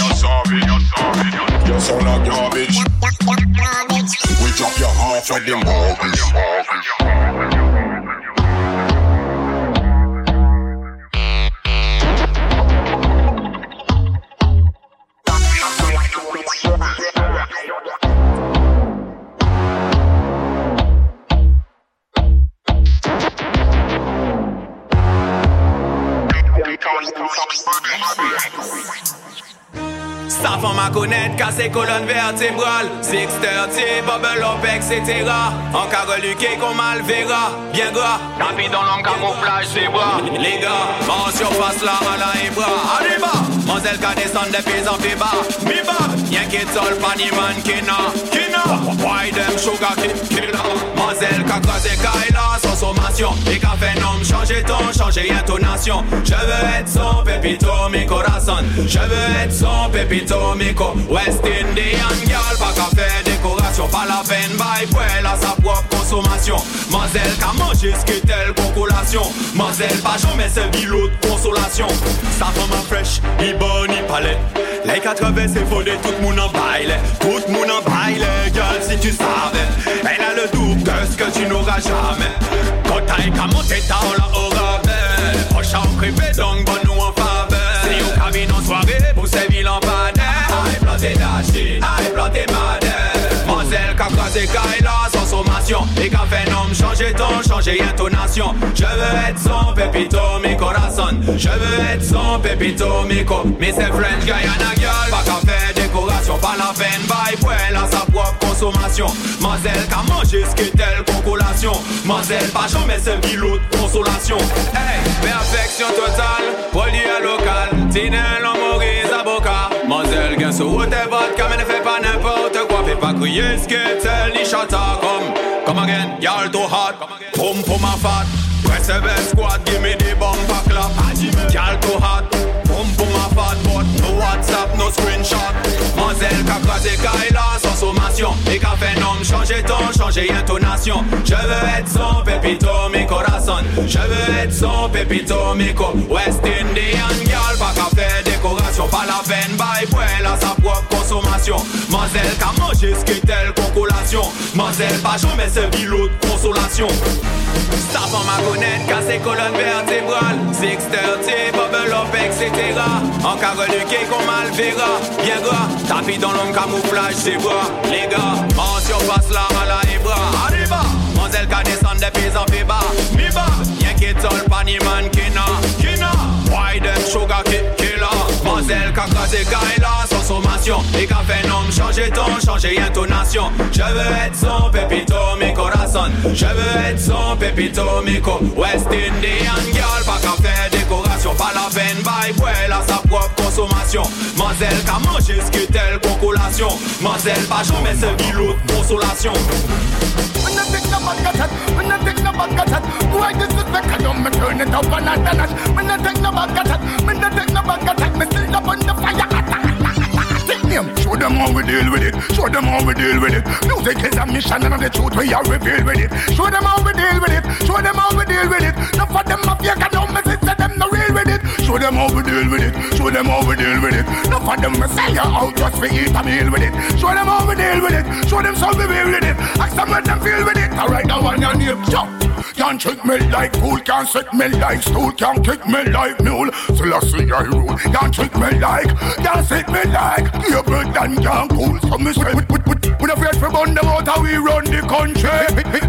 Your son a garbage, We chop your half with the markets. stories. Sa femme à connaître, casse colonnes vertébrales 630, bubble up, etc. En careluqué qu'on mal verra, bien gras. Tapis dans l'homme camouflage, c'est bras. Les gars, en surface là, à la et bras. Allez bas, qui descend des pieds en fait bas. Mi bas, y'a qui tol, pas ni man qui n'a, qui n'a. Why them sugar qui, là. Moselle qui sans sommation. Et qu'a fait nom, changer ton, changer intonation. Je veux être son pépito, mi corazon. Je veux être son pépito, Tomiko West Indian girl Pa ka fe dekorasyon pas la ven bay pwel a sa prop konsomasyon Mazel ka manje skitel kon kolasyon Mazel pa jome se bilot konsolasyon Sa faman fresh, i boni pale Lè ka travesse fode tout moun en baile. Tout moun an baile, girl si tu savais. Elle a le double de ce que tu n'auras jamais. Quand t'as qu'à monter ta on la aura belle Proche privé donc bonne nous en faveur. C'est une cabine en soirée pour ces villes en bas. Aïe, planté d'acheter, aïe, planté madère. Qu'a croisé Kaila, sans sommation. Et fait nom, changer ton, changer intonation. Je veux être son pépito, mi corazon. Je veux être son pépito, mi co. Mais c'est French Guyana girl, pas qu'à faire décoration. Pas la peine, bye, poêle à sa propre consommation. Moselle, qu'a mangé ce qui est telle concolation. Moselle, pas jamais ce bilot de consolation. Hey, perfection totale, produit local. Tinel. Route et vodka, mais ne fais pas n'importe quoi. Fais pas crier ce qui est tel, ni chata comme. Come again, y'all too hot. Boom, boom, my fat. Press best squad, give me the bumper clap. Y'all too hot. Boom, boom, my fat. But WhatsApp, no screenshot. Moselle, qu'a croisé Kaila, sans sommation. Et qu'a fait nom, changer ton, changer intonation. Je veux être son pépito, mi corazon. Je veux être son pépito, mi co. West Indian girl, pas qu'à faire décoration. Pas la peine, bye, poêle à sa propre consommation. Moselle, qu'a mangé ce qui est telle concolation. Moselle, pas jamais ce bilot de consolation. Sa femme à connaître, casse colonnes vertébrales 630, bubble up, etc. En careluqué qu'on mal verra. Bien gras, tapis dans l'homme camouflage, c'est bras Les gars, en surface là, à la et bras. Allez bas, Moselle qui descend des pieds en fait bas. Mi bas, y'a qui tol, pas man qui n'a Qui n'a, why them sugar qui, qui a crasé Kaila, sans sommation. Et qu'a fait nom, changer ton, changer intonation. Je veux être son pépito, mi corazon Je veux être son pépito, mi co West Indian girl, pas qu'à faire décoration Pas la peine, bye, poêle à sa propre consommation. Moselle qui a mangé ce qui est telle concolation Moselle pas jamais ce bilot de consolation When I take no when I take no back? I don't me turn it up and dance. When I take no take no at it, me up on the fire. Name, show them how we deal with it. Show them how we deal with it. Music is a mission and the truth we are revealed with it. Show them how we deal with it. Show them how we deal with it. Not for them here, can me say them no real with it. Show them how we deal with it. Show them how we deal with it. Not for them me sell you out just for eat a meal with it. Show them how we deal with it. Show them how we deal with it. Ask them what them feel with it. Alright, now one your name. Jump. Can't trick me like fool, can't set me like stool, can't kick me like mule. Still I see I rule. Can't trick me like, can't set me like Able and can't cool. So me say, with, with, with a afraid for bun them we run the country.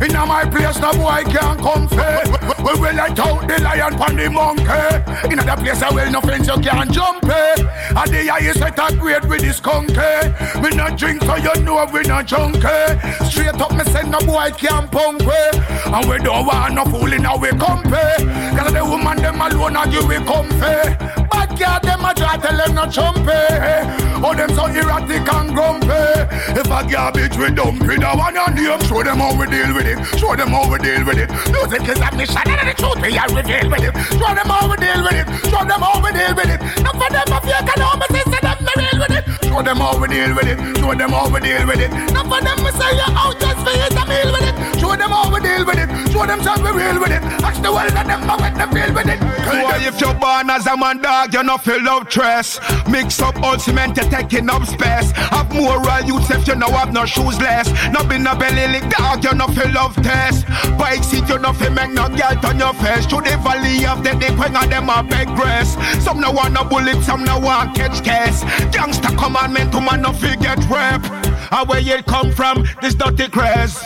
In my place, no boy can't come fair. We will let out the lion from the monkey. In other place, I will no fence you can't jump it. And the highest set a grade with this conky. Me eh? not drink, so you know we not junkie. Eh? Straight up, me say no boy can't punk we. Eh? And we don't want no fool in our company. Cause the woman them alone are give we comfy. Bad girl them a try tell them not chumpy. Oh them so erratic and grumpy. If a garbage we dump in a one on them, show them how we deal with it. Show them how we deal with it. Music is a mission and the truth we are revealed with it. Show them how we deal with it. Show them how we deal with it. Not for them a fake and all me say them me real with it. Show them how we deal with it. Show them how we deal with it. Not for them me say you out just for a meal with it. Show them how we deal with it. Show them how we real with it. Ask the world that them what them feel with it. Boy, if you're born as a man dog, you're not feel of stress. Mix up all cement, you're taking up space. Have moral youths if you know have no shoes less. No be no belly lick dog, you're not feel of test. Bike seat, you're not feel make no girl turn your face. Through the valley of the dick when them a beg grace. Some no want no bullet, some no want catch case. Gangsta commandment to man no fi get rape. And where you come from, this dirty craze.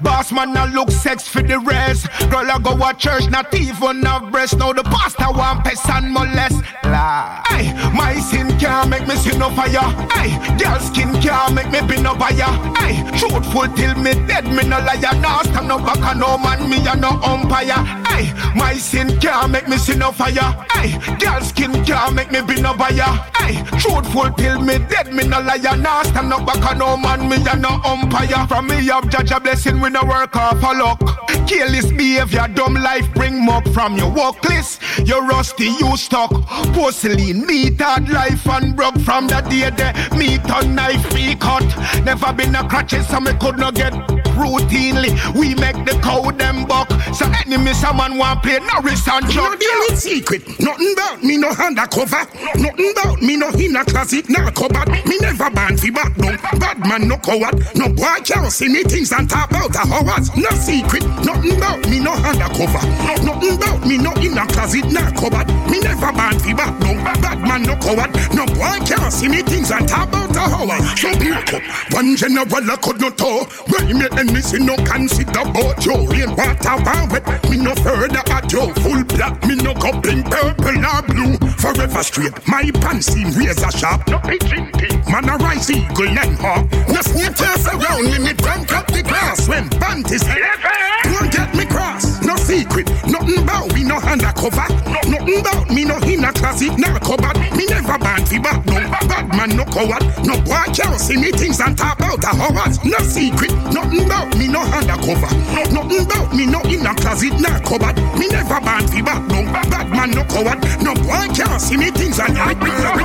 Boss man now look sex for the rest. Girl I go to church, not even have breast. Now the pastor want piss and molest. La. Hey, my sin can't make me see no fire. Hey, girl skin can't make me be no buyer. Hey, truthful till me dead, me no liar. Nah, stand no back no man, me a no umpire. Hey, my sin can't make me see no fire. Hey, girl skin can't make me be no buyer. Hey, truthful till me dead, me no liar. Nah, stand no back and no man, me a no umpire. From me up, judge a blessing, we no work off a luck. Careless behavior, dumb life, bring muck from your workless. You rusty, you stuck. Porcelain, meat, hard life, and broke from the day the meat on knife be cut. Never been a crutches, so me could not get routinely. We make the cow them buck. So enemy, someone want play Norris and No Chuck. deal with secret. Nothing about me no undercover. Nothing about me no in a closet, no cupboard. Me never ban fi back down. Bad man no coward. No boy can't see me things and talk about the hours. No secret. Nothing about me no undercover. Nothing about me no in a closet, no cupboard. Me never ban fi back down. Bad man no coward. No boy can't see me things and talk about the hours. So break up. One general I could not talk. When me see no consider about you. Rain water wet. Me no further at you. Full black. Me no go pink, purple or blue. Forever straight. My pants seem razor sharp. No pigeon pink. Man a rise eagle and hawk. No snake chase around me. Me drunk up the grass when panties. Don't get me cross. No secret. Nothing about me no undercover. Nothing about me no in a closet. No cupboard. Me never ban fi back no. Bad man no coward. No boy can't see me things and talk about a hours. No secret. Nothing about me no undercover. Nothing about me no in a closet. No cupboard. Me never ban fi back no. Bad man no coward. No boy can't see me things and talk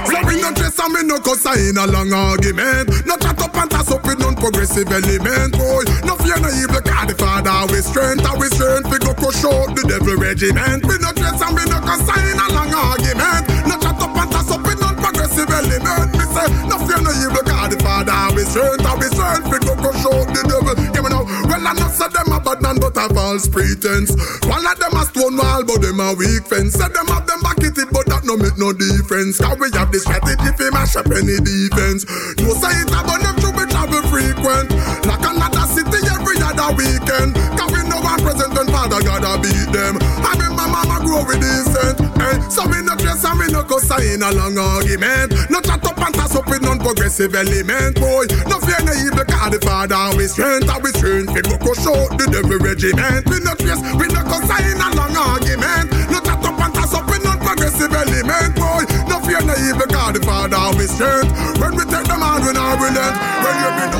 So we no dress and me no cuss in a long argument No chat up and toss up with non-progressive element Boy, no fear no evil cause the father with strength And with strength we go crush out the devil regiment. We no dress and we no cuss in a long argument. No chat up and toss up with non-progressive element. Me say, no fear no evil cause the father with strength with strength we go crush out the devil. Give me now, well I not say them a bad man but a false pretense. One of them a stone wall but them a weak fence. Say them have them back it but that no make no difference. Cause we have the strategy fi mash up any defense. No say it about them should be travel frequent. Like another city every other weekend. Cause we know present when father gotta beat them. I remember mama grow with decent eh? So we no dress and we no go sign a long argument. No chat up and toss up with non-progressive element Boy, no fear no evil cause the father with strength. And with strength we go out the devil regiment. We no dress, we no go sign a long argument. No chat up and toss up with non-progressive element Boy, no fear no evil cause the father with strength. When we take them on we not relent When you be no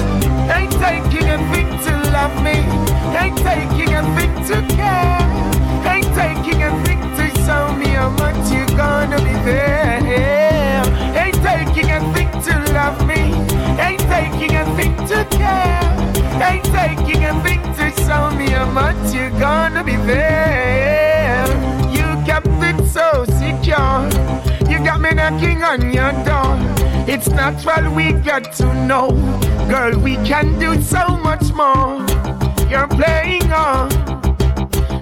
Ain't taking a love me. Ain't taking a thing to care. Ain't taking a thing to show me how much you're gonna be there. Ain't taking a thing to love me. Ain't taking a thing to care. Ain't taking a thing to show me how much you're gonna be there. You kept it so secure. You got me knocking on your door. It's natural we got to know. Girl, we can do so much more. You're playing on.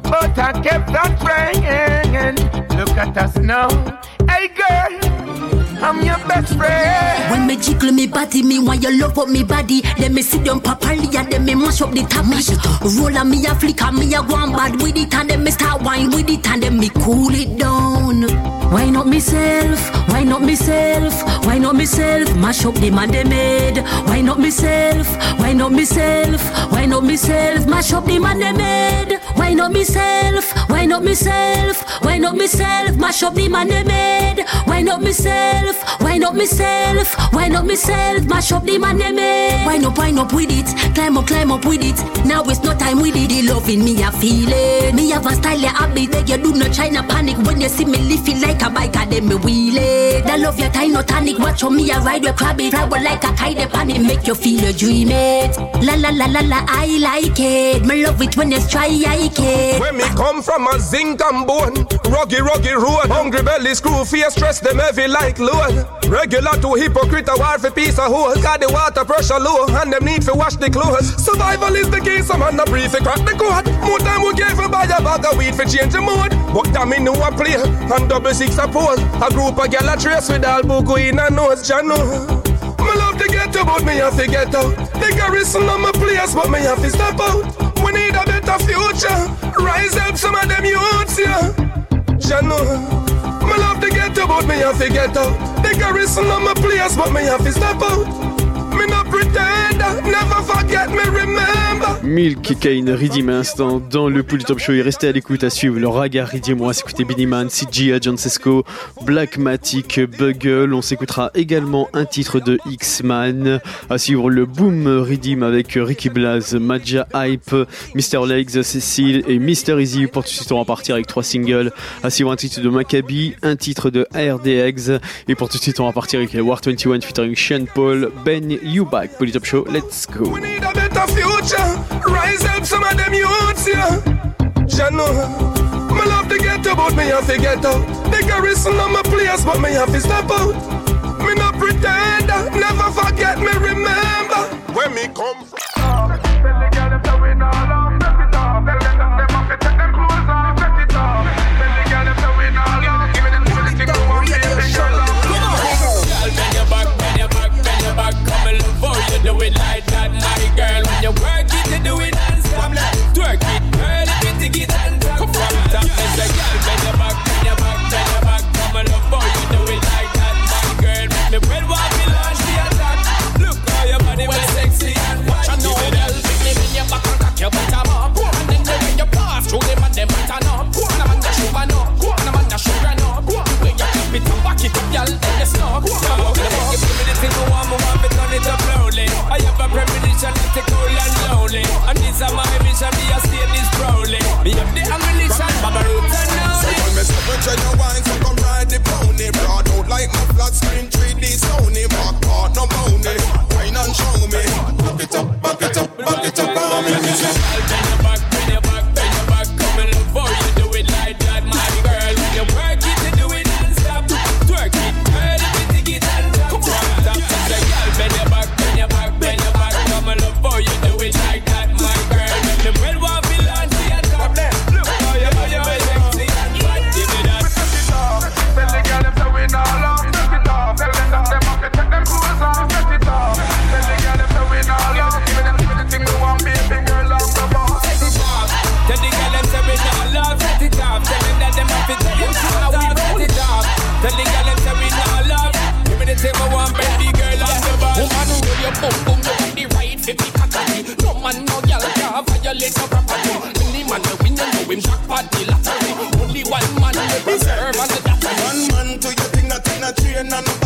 But I kept on praying. Look at us now. Hey girl, I'm your best friend. When me jiggle me body, me want you love up me body. Let me sit down properly and then me mash up the top. Mash it up. Roll on me a flick and me a go on bad with it and then me start wine with it and then me cool it down. Why not myself? Why not myself? Why not myself? Mash up the man they made. Why not myself? Why not myself? Why not myself? Mash up the man they made. Why not myself? Why not myself? Why not myself? Mash up the man they made. Why not myself? Why not myself? Why not myself? Mash up the man they made. Why not? Wine up with it? Climb up, climb up with it. Now it's no time with it. The loving me, I feel it. Me have a style that I be there. You do not try to panic when you see me leafy like a bike and then me wheel it. That love your time, no tonic. Watch on me, I ride your crabby. Fly like a kite, panic make you feel your dream it. La la la la la, I like it. Me love it when you try, I it. When me come from a zinc and bone, ruggy ruggy road, hungry belly screw face stress them heavy like load. Regular to hypocrite, a war for peace a hole. Got the water pressure low, and them need to wash the clothes. Survival is the key, some man a brief, crack the code. More time we gave for buy a bag of weed for change the mood. But damn know a play, and double six a pole. A group of gal a trace with all buku in a nose, Jano. Me love to get out, but me have to get out. The garrison on my place, but me have to step out. We need a better future. Rise up some of them youths, yeah. Jano. Me love to get out, but me have to get out. The garrison on my place, but me have to step out. Milk Kane, Redeem instant dans le Pool Top Show. Et restez à l'écoute à suivre le Raga Redeem. On va s'écouter Billy Man, CG, John Sesco, Blackmatic, Bugle. On s'écoutera également un titre de X-Man. À suivre le Boom Redeem avec Ricky Blaz, Maja Hype, Mr. Legs, Cecil et Mr. Easy. Pour tout de suite, on va partir avec trois singles. À suivre un titre de Maccabi, un titre de ARDX. Et pour tout de suite, on va partir avec les War 21 featuring Sean Paul, Ben You Back. Top Show, let's go. We need a better future. Rise up some of them youths, yeah. Jano. Me love to get out, but me have to get out. The garrison on my place, but me have to step out. Me no pretend, never forget me, remember where me come from. Girl. When screen 3D Sony. No. Wine and show me. It up, it up, it up. Girl can violate your property. Any man we win, you know him jackpot the lottery. Only one man we preserve and the One man to your thing, not in a train and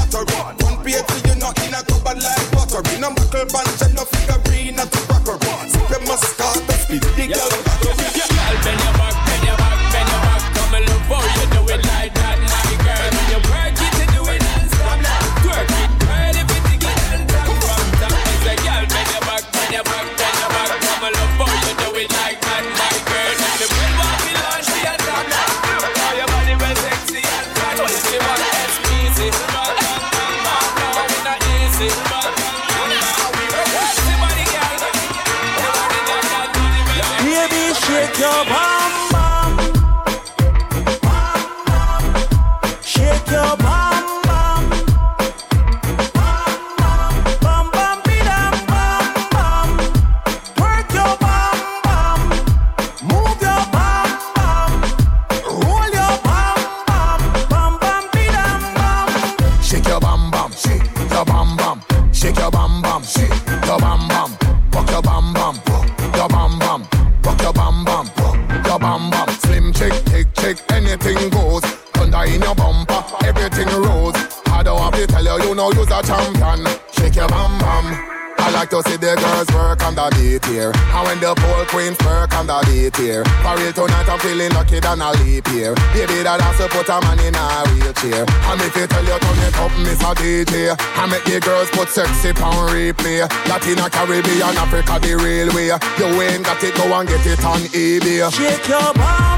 I'm feeling lucky than a leap here. Baby, that has to put a man in a wheelchair. And if you tell you turn it up, Miss a DJ. I make the girls put sexy on replay. Latina, Caribbean, Africa, the real way. You ain't got it, go and get it on eBay. Shake your bum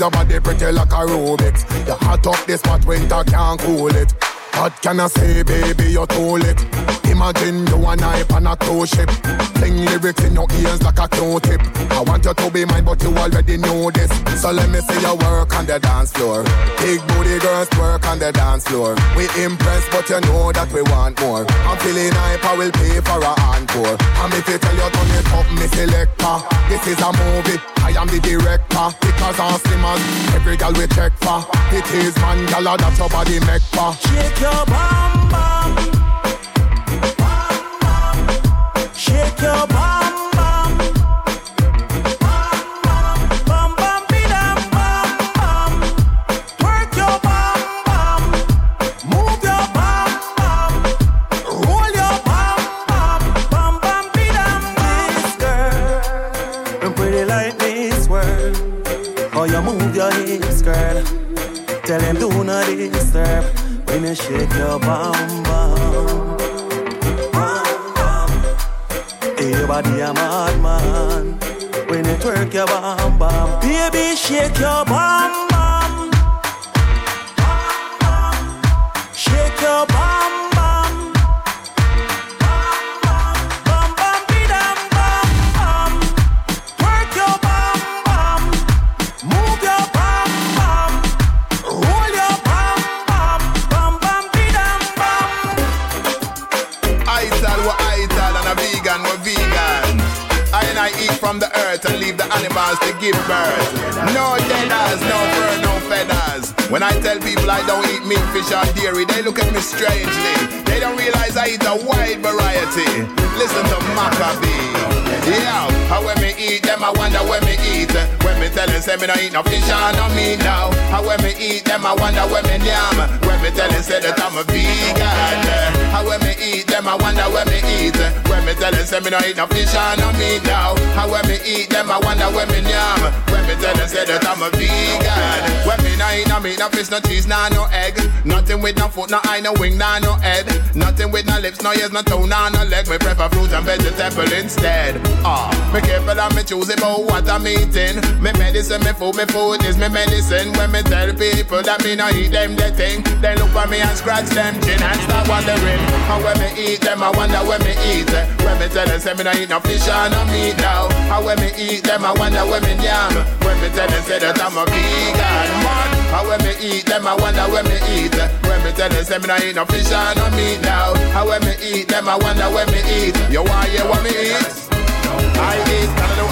your body pretty like a Rubik's. You hot up this spot, winter can't cool it. What can I say, baby? You're too late. Imagine you and I on a cruise ship. Fling lyrics in your ears like a Q-tip. I want you to be mine, but you already know this. So let me see your work on the dance floor. Big booty girls work on the dance floor. We impressed, but you know that we want more. I'm feeling hype, I will pay for a encore. And if you tell you turn it up, me selector. This is a movie, I am the director. Because I'm slimmers, every girl we check for. It is man, girl, that's your body make for. Shake your bum Tell them do not disturb. When you shake your bum bum. Bum, body a madman when you twerk your bum bum. Baby, shake your bum to give birth. No deaders, no fur, no feathers. When I tell people I don't eat meat, fish, or dairy, they look at me strangely. They don't realize I eat a wide variety. Listen to Macka B. Yeah, how when me eat them, I wonder when me eat. When me tell them, say me no eat no fish or no meat now. How when me eat them, I wonder when me yam. When me tell them, say that I'm a vegan. How when me eat them, I wonder when me eat. When me tell them, say me no eat no fish or no meat now. How when me eat them, I wonder when me yam. When me tell them, say that I'm a vegan. When me no eat no meat, no fish, no cheese, nah, no egg. Nothing with no foot, no eye, no wing, nah, no head. Nothing with no lips, no ears, no toe, nah, no leg. Me prefer fruit and vegetable instead. Ah, me careful and me choose about what I'm eating. Me medicine, me food, me food is me medicine. When me tell people that me no eat them, they think. They look at me and scratch them chin and start wondering. How when me eat them, I wonder when me eat. When me tell them, say me no eat no fish or no meat now. How when me eat them, I wonder when me yam. When me tell them, say that I'm a vegan man. How when me eat them, I wonder when me eat. Me tell them, say me no eat no fish or no meat now. How when me eat them, I wonder when me eat. You want you want me eat?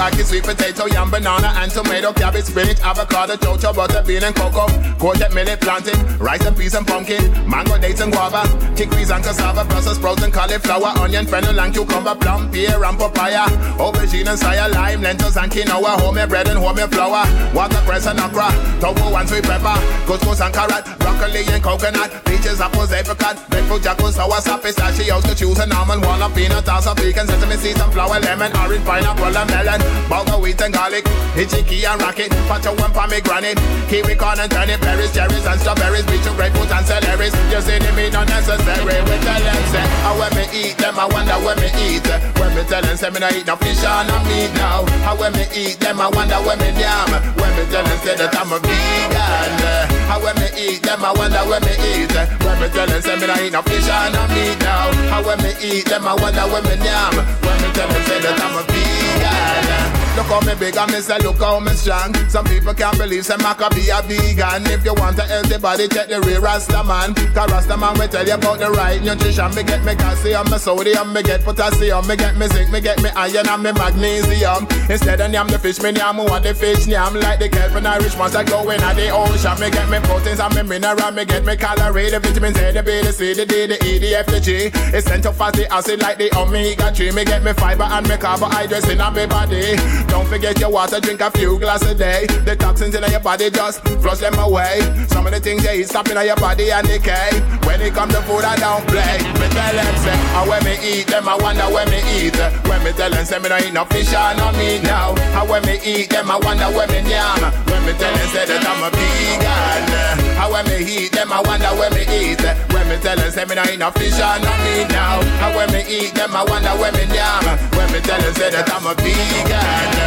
I eat sweet potato, yam, banana, and tomato, cabbage, spinach, avocado, chocho, butter, bean, and cocoa. Courgette, millet, plantain, rice and peas and pumpkin, mango, dates and guava, chickpeas and cassava, Brussels sprouts and cauliflower, onion, fennel and cucumber, plum, pear and papaya, aubergine and soya, lime, lentils and quinoa, homemade bread and homemade flour, watercress and okra, tofu and sweet pepper, couscous and carrot, broccoli and coconut, peaches, apples, apricot, breadfruit, jackal, sour, sap, pistachios, choose an almond, walnut, peanut, salsa, pecan, sesame seeds and flour, lemon, orange, pineapple and melon, bulgur wheat and garlic, hitchiki and rocket, pacho and pomegranate, kiwi corn and turnip, berries, cherries and strawberries, beetroot, grapefruit and celeries. You see the meat unnecessary. We tell them say, how when me eat them, I wonder when me eat. When me tell them say me no eat no fish or no meat now. How when me eat them, I wonder when me yam. When me tell them say that I'm a vegan. How when me eat them, I wonder when me eat. When me tell them say me no eat no fish or no meat now. How when me eat them, I wonder when me yam. When me tell them say that I'm a vegan. Look how me big and me say look how me strong. Some people can't believe say Macka B a vegan. If you want a healthy body, check the real Rasta man. Cause Rasta man will tell you about the right nutrition. Me get me calcium, me sodium, me get potassium, me get me zinc, me get me iron and me magnesium. Instead of yam the fish, me yam what the fish yam. Like the Kelvin Irish monster going at the ocean. Me get me proteins and me mineral, me get me calorie, the vitamins A, the B, the C, the D, the E, the F, the G. Essential fatty acid like the omega 3. Me get me fiber and me carbohydrates in my body. Don't forget your water, drink a few glasses a day. The toxins in your body just flush them away. Some of the things you eat stop in your body and decay. When it comes to food, I don't play. Me tell them say, and when me eat them, I wonder when me eat. When me tell them say me no eat no fish or no meat now. And when me eat them, I wonder when me yam. When me tell them say that I'm a vegan. And when me eat them, I wonder when me eat. When me tell them say me no eat no fish or no meat now. And when me eat them, I wonder where me yam. When me tell you say that I'm a vegan.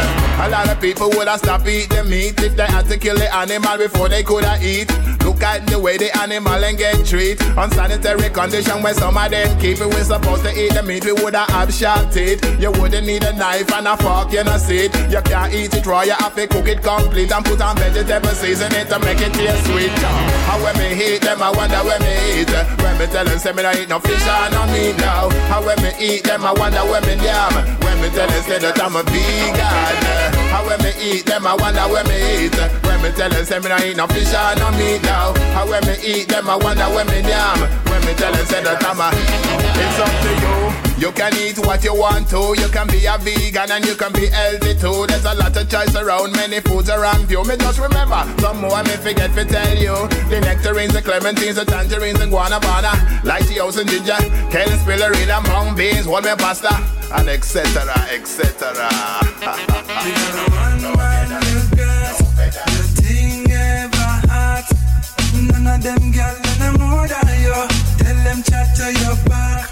A lot of people would have stopped eating meat if they had to kill the animal before they could have eat. Look at the way the animal and get treat. Unsanitary condition where some of them keep it. We're supposed to eat the meat, we would have shot it. You wouldn't need a knife and a fork, you know, see it. You can't eat it raw, you have to cook it complete and put on vegetable seasoning to make it taste sweet. How when me eat them, I wonder when me eat. When me tell them, say me not eat no fish or no meat now. How when me eat them, I wonder when me yam. When me tell them, say that I'm a vegan. How when me eat them, I wonder when me eat. When me tell them, say me not eat no fish or no meat now. How when me eat them, I wonder when me yam. When me tell them, say that I'm a. It's up to you. You can eat what you want to. You can be a vegan and you can be healthy too. There's a lot of choice around, many foods around you. Me just remember, some more I me forget to tell you. The nectarines, the clementines, the tangerines, and guanabana. Lycheos and ginger, kale, spirulina, mung beans, what me pasta, and etc. etc. None of them girl no more than you. Tell them chat to your back.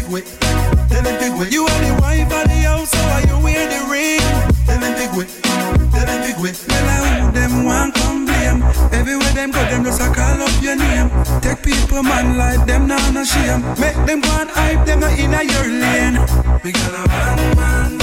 call up your name. Take people man like them not no shame. Make them go and hype them not in a your lane. We got a one man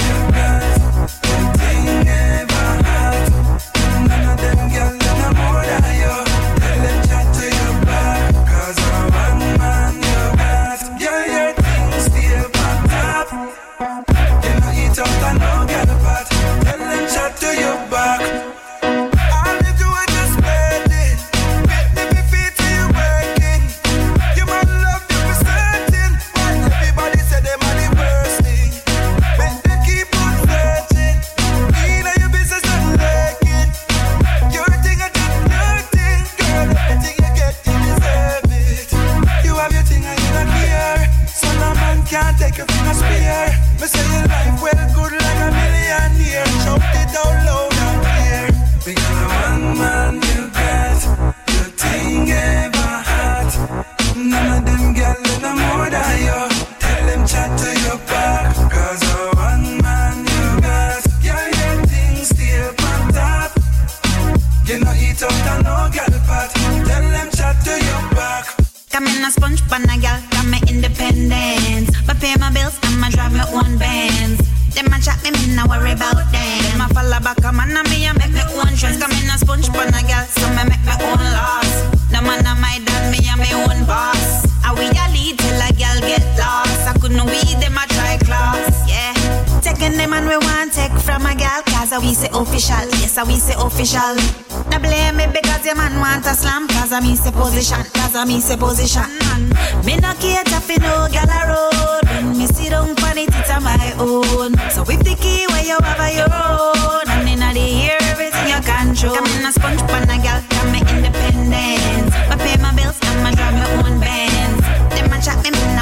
In a sponge pan a gal, Cause we say official, yes I we say official. Now blame me because your man want a slam Cause I me say position, cause I me say position. Me no cater for no gal road When me sit down on it, it's a my own. So with the key where you have a your own And inna the ear everything you control. Come in a sponge pan a gal, got me independence. I pay my bills, I'ma drive my own Benz. Them a chat me, me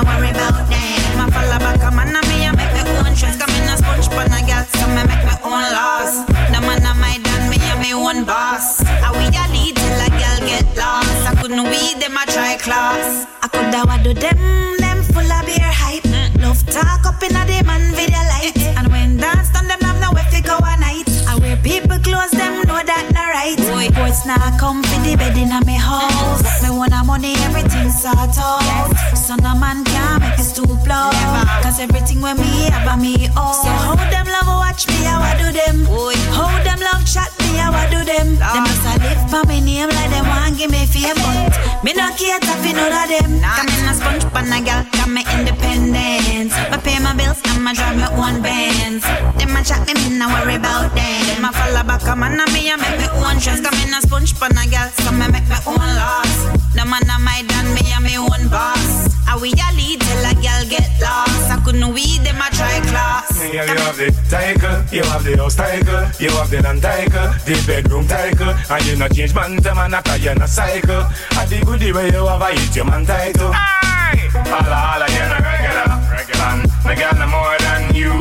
them a try class I coulda what do them, them full of beer hype. Love talk up in a them and video light. Mm. And when dance done them have no way to go a night. Mm. I wear people clothes, them know that not right. Boy, boys now come for the bed in me house. Me want a money, everything sort out So no man can make it stoop low Cause everything when me have a me own. So how them love watch me, how I do them? How them love chat me, how I do them? Them must a live for me name like them want give me fame But me no care if you know that them. Come in a sponge pan a gal, got me independence. But pay my bills, I'ma drive my own Benz. Them a chat me, me no worry about them. Them a follow back a man and me a make me own trends Come in a sponge pan a gal, so me make me own laws. No man a my dad, me a me own boss we a lead till a girl get lost. I couldn't weed them, I try class. Yeah, you have the tiger, you have the house tiger, you have the land tiger, the bedroom tiger, and you not change man to man, not a you not cycle. And the goodie where you have a hit your man title. Aye. Holla, holla, you're not regular, regular. The girl no more than you.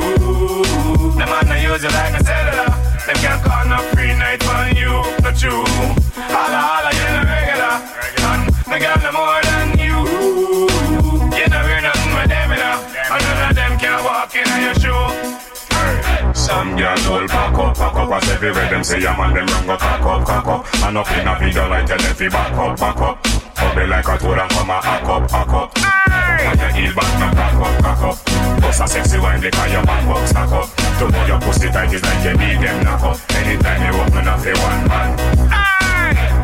The man I use you like a cellular. Them can't call no free night for you, not you. Holla, holla, you're not regular, regular. The girl no more than you. Some girl hold pack up, pack up As everywhere them say a man them run go cock up, cock up. And up in a video like tell them fi back up, back up. Bubble like a toad and come a hack up, hack up And your heel back no crack up, crack up. Bust a sexy wine because your back up, stack up. To know your pussy tight is like you need them knock up. Anytime you open up, you one man.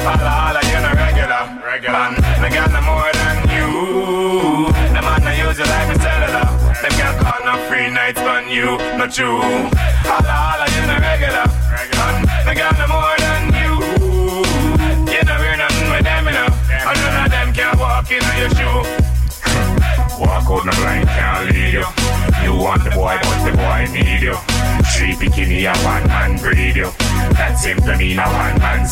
Holla, holla, you no regular, regular. Man, they got no more than you. The man I use you like a cellular. Them can't call no free nights on you, not you. Holla, holla, you no regular, Man, they got no more than you. You know we're nothing with them, you know. And none of them can walk in your shoe. Walk out the blind can't lead you. You want the boy, but the boy need you. Three bikini, a one man. That mean a one man.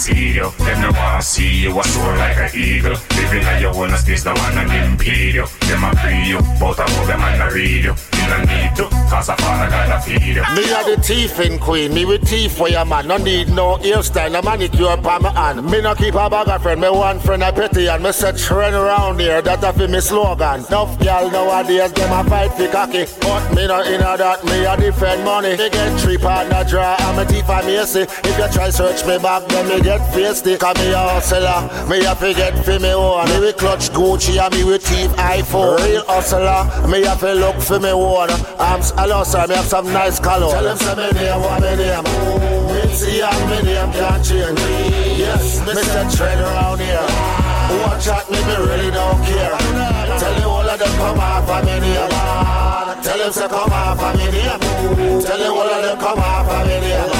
Them no wanna see you a soar like eagle. Living like wanna space, the one and impede you. Them a free you, but I them and I read you. Me the queen, me with teeth for your man. No need no hairstyle, no manicure pa my hand. Me no keep a bag of friend, me one friend a petty and me set trend around here. That a fi me slogan. Enough gal nowadays them a fight fi cocky, but me no inna that. Me a defend money. Get three partner draw and me teeth a macy. Eh. If you try search me back, then me get feisty. Cause me a hustler, me a fi get fi me own. Me we clutch Gucci and me with teeth iPhone. Real hustler, me a fi look fi me own. I'm hello sir, me have some nice color. Tell them say me name, what me name. Mitzi and me name can't change. Yes, Mr. Trend around here. Watch out me, me really don't care. Of them come off of me. Tell them say come off of me. Tell the whole of them come off of me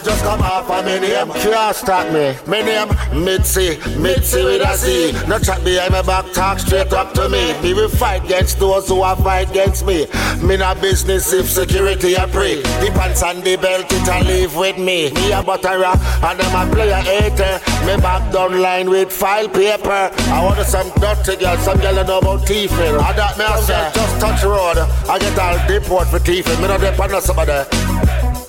girl just come off of me name. Can't stop me. Me name Mitzi, Mitzi with a Z. No chat behind my back, talk straight up to me. Me will fight against those who are fight against me. Me not business if security a pray. The pants and the belt it a leave with me. Me a butterer and them a player hater. Me back down line with file paper. I want some dirty girl, some girl that know about thieving. I that me I say just touch road. I get all deport for thieving. Me not depend on somebody.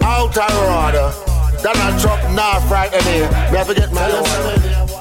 Outer road. That a truck now frighten me. Me have get my own.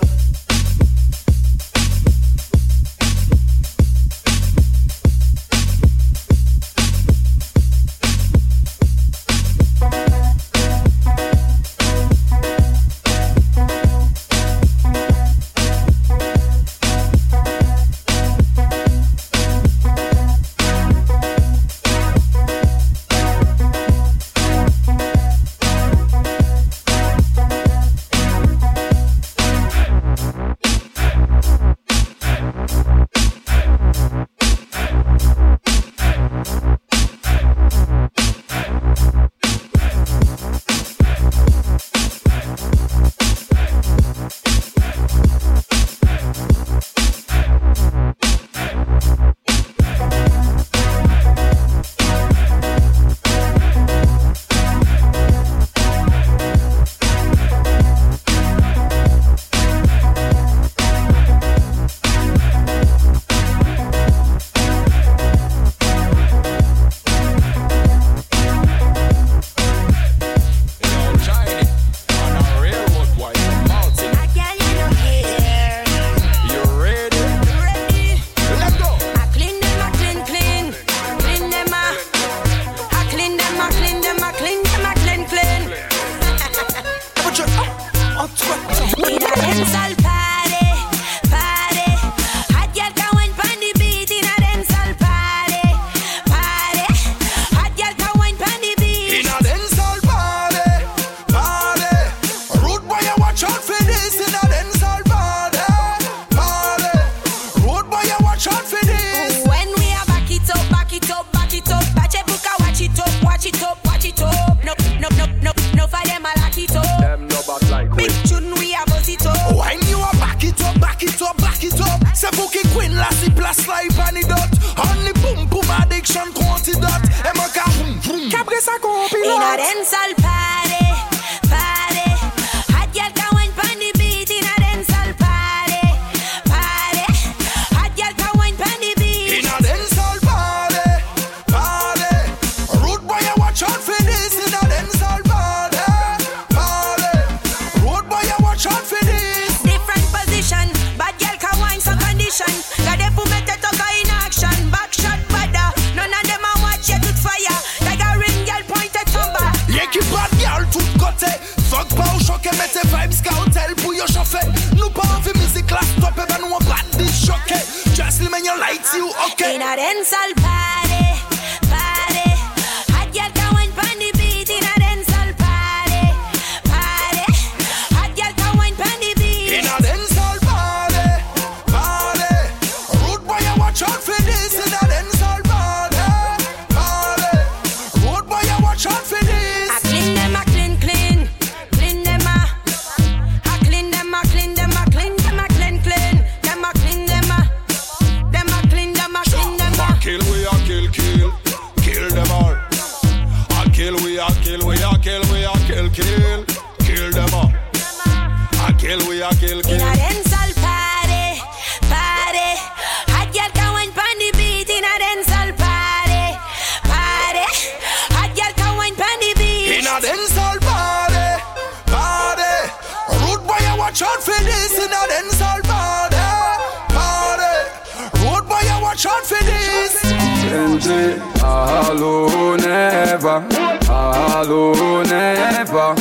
alone ever, alone ever.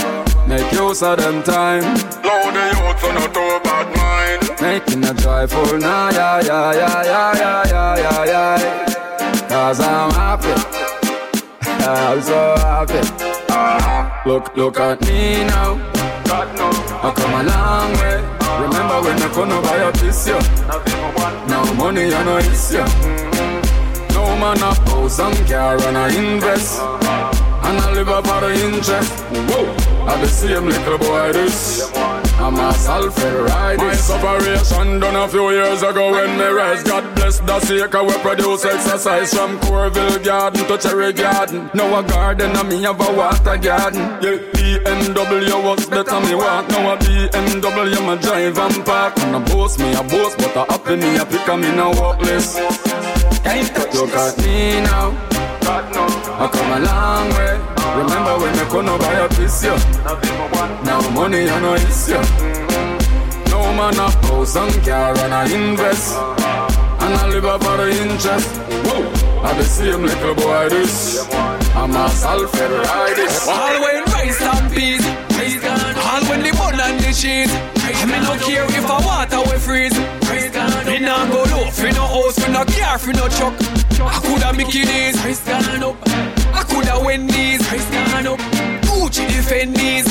Make use of them time. Low the youth are not too bad mind. Making a joyful night, yeah, yeah, yeah, yeah, yeah, yeah, yeah. Cause I'm happy, I'm so happy. Uh-huh. Look, look at me now. God, no. I come a long way. Uh-huh. Remember when I couldn't buy a piece, yeah. Now money, I know it's yeah. Mm-hmm. No man a house and car and I invest. And I live up for the interest. Whoa, I the same little boy this. I'm a Salford ride. My separation done a few years ago when me rise. God bless the seeker we produce exercise from Corville Garden to Cherry Garden. Now a garden and me have a water garden. Yeah, BMW was better me walk. Now a BMW my drive and park. And a boast me a boast, but a happy me a pick in a walk list. Look at me now. I come a long way. Remember when I couldn't buy a piece, yeah. Now money I no issue. No man a house and car and I invest. And I live up for the interest. Whoa, I the same little boy this. I'm a Salford ride this. All when rice and peas, all when the bun and the cheese. I me no care if I water we freeze. Me nah go low, fi no house, fi no car, fi no truck. I coulda Mickey D's, I coulda Wendy's, Gucci Defendies.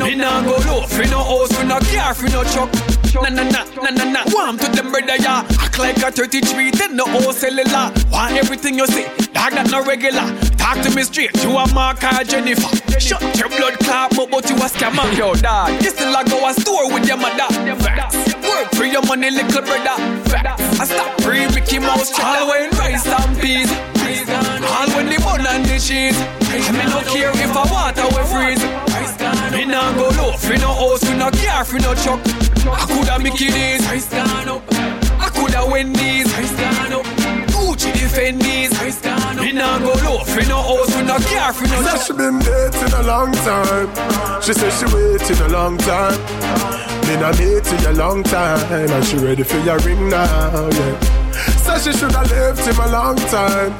Me nah go low, fi no house, fi no car, fi no truck. Na na na na na na. Warm to them brother ya. Act like a 33, then no house cellular. Want everything you say, dog that no regular. Talk to me straight, you a Mark or Jennifer. Shut your blood clot, but but you a scammer. Yo, dog, you still a go a store with your mother. Facts. Work for your money, little brother. Facts. I stop free Mickey Mouse. All when rice and peas. All when the bun and the cheese. I me no care if I water we freeze. Me nah go low, fi no house, fi no car, fi no truck. I coulda Mickey D's. I coulda Wendy's. Gucci Defendies. Me nah go low, fi no house, fi no car, fi no she been dating a long time. She said she waiting a long time. Been a dating a long time, and she ready for your ring now. Yeah. Said she should have left him a long time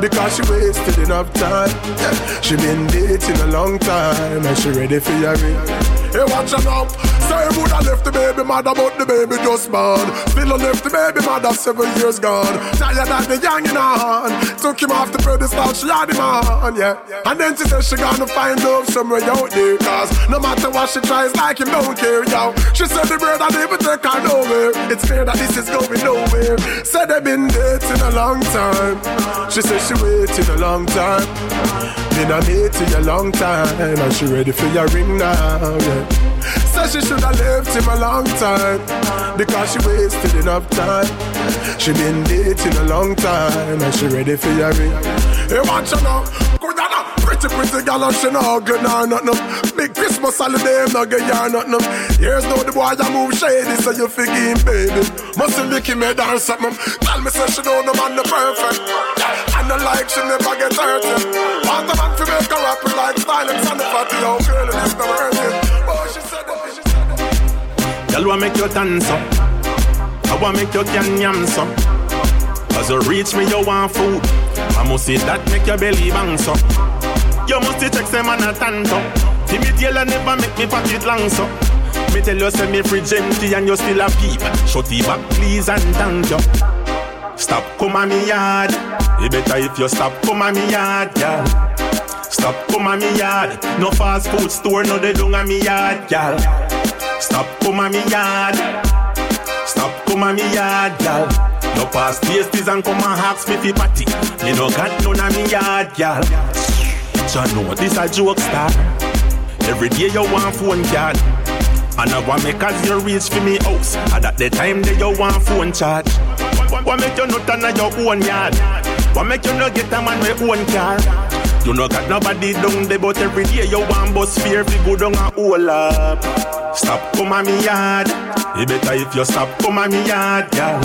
because she wasted enough time. Yeah. She been dating a long time, and she ready for your ring. Hey, watch her now. Say he woulda left the baby mother, but the baby just born. Still left the baby mother seven years gone. Tired of the young in her hand. Took him off the pedestal, she had him on, yeah. And then she said she gonna find love somewhere out there. Cause no matter what she tries, like him don't care, yo. She said the bird and never take her nowhere. It's clear that this is going nowhere. Said they been dating a long time. She said she waited a long time. Been a dating a long time. And she ready for your ring now, yeah. Said she should have left him a long time because she wasted enough time. She been dating a long time and she ready for your ring. Hey, watch her now. Good now. Pretty, pretty gal and she no ugly nor nothing. Big Christmas holiday, no get ya nothing. Here's now the boy that move shady, so you figure baby. Must have lick him head or something. Tell me say she know the man the perfect. And the like she never get hurt. Want a man to make her happy like style and sandy fatty. Oh, girl, it is hurt it. It. Girl, want make you dance up. I want make you can yam so. As you reach me, you want food. I must see that make your belly bang so. You must check say man a tanto. Yellow never make me pocket long so. Me tell you say me fridge empty and you still a peep. Shut the back please and thank you. Stop come on me yard. It better if you stop come on me yard, girl. Stop come on me yard. No fast food store, no they don't me yard, girl. Stop come on me yard. Stop come on me yard, girl. No pass tasties and come and ask me fi party. Me no got none of me yard, girl. So know this a joke star. Every day you want phone card. And I want make as you reach for me house. At the time that you want phone charge. What make you not on your own yard? What make you not get a man with own car? You no got nobody down there, but every day you want bus fear fi go down a hole up. Stop come on me yard. It better if you stop come on me yard, girl.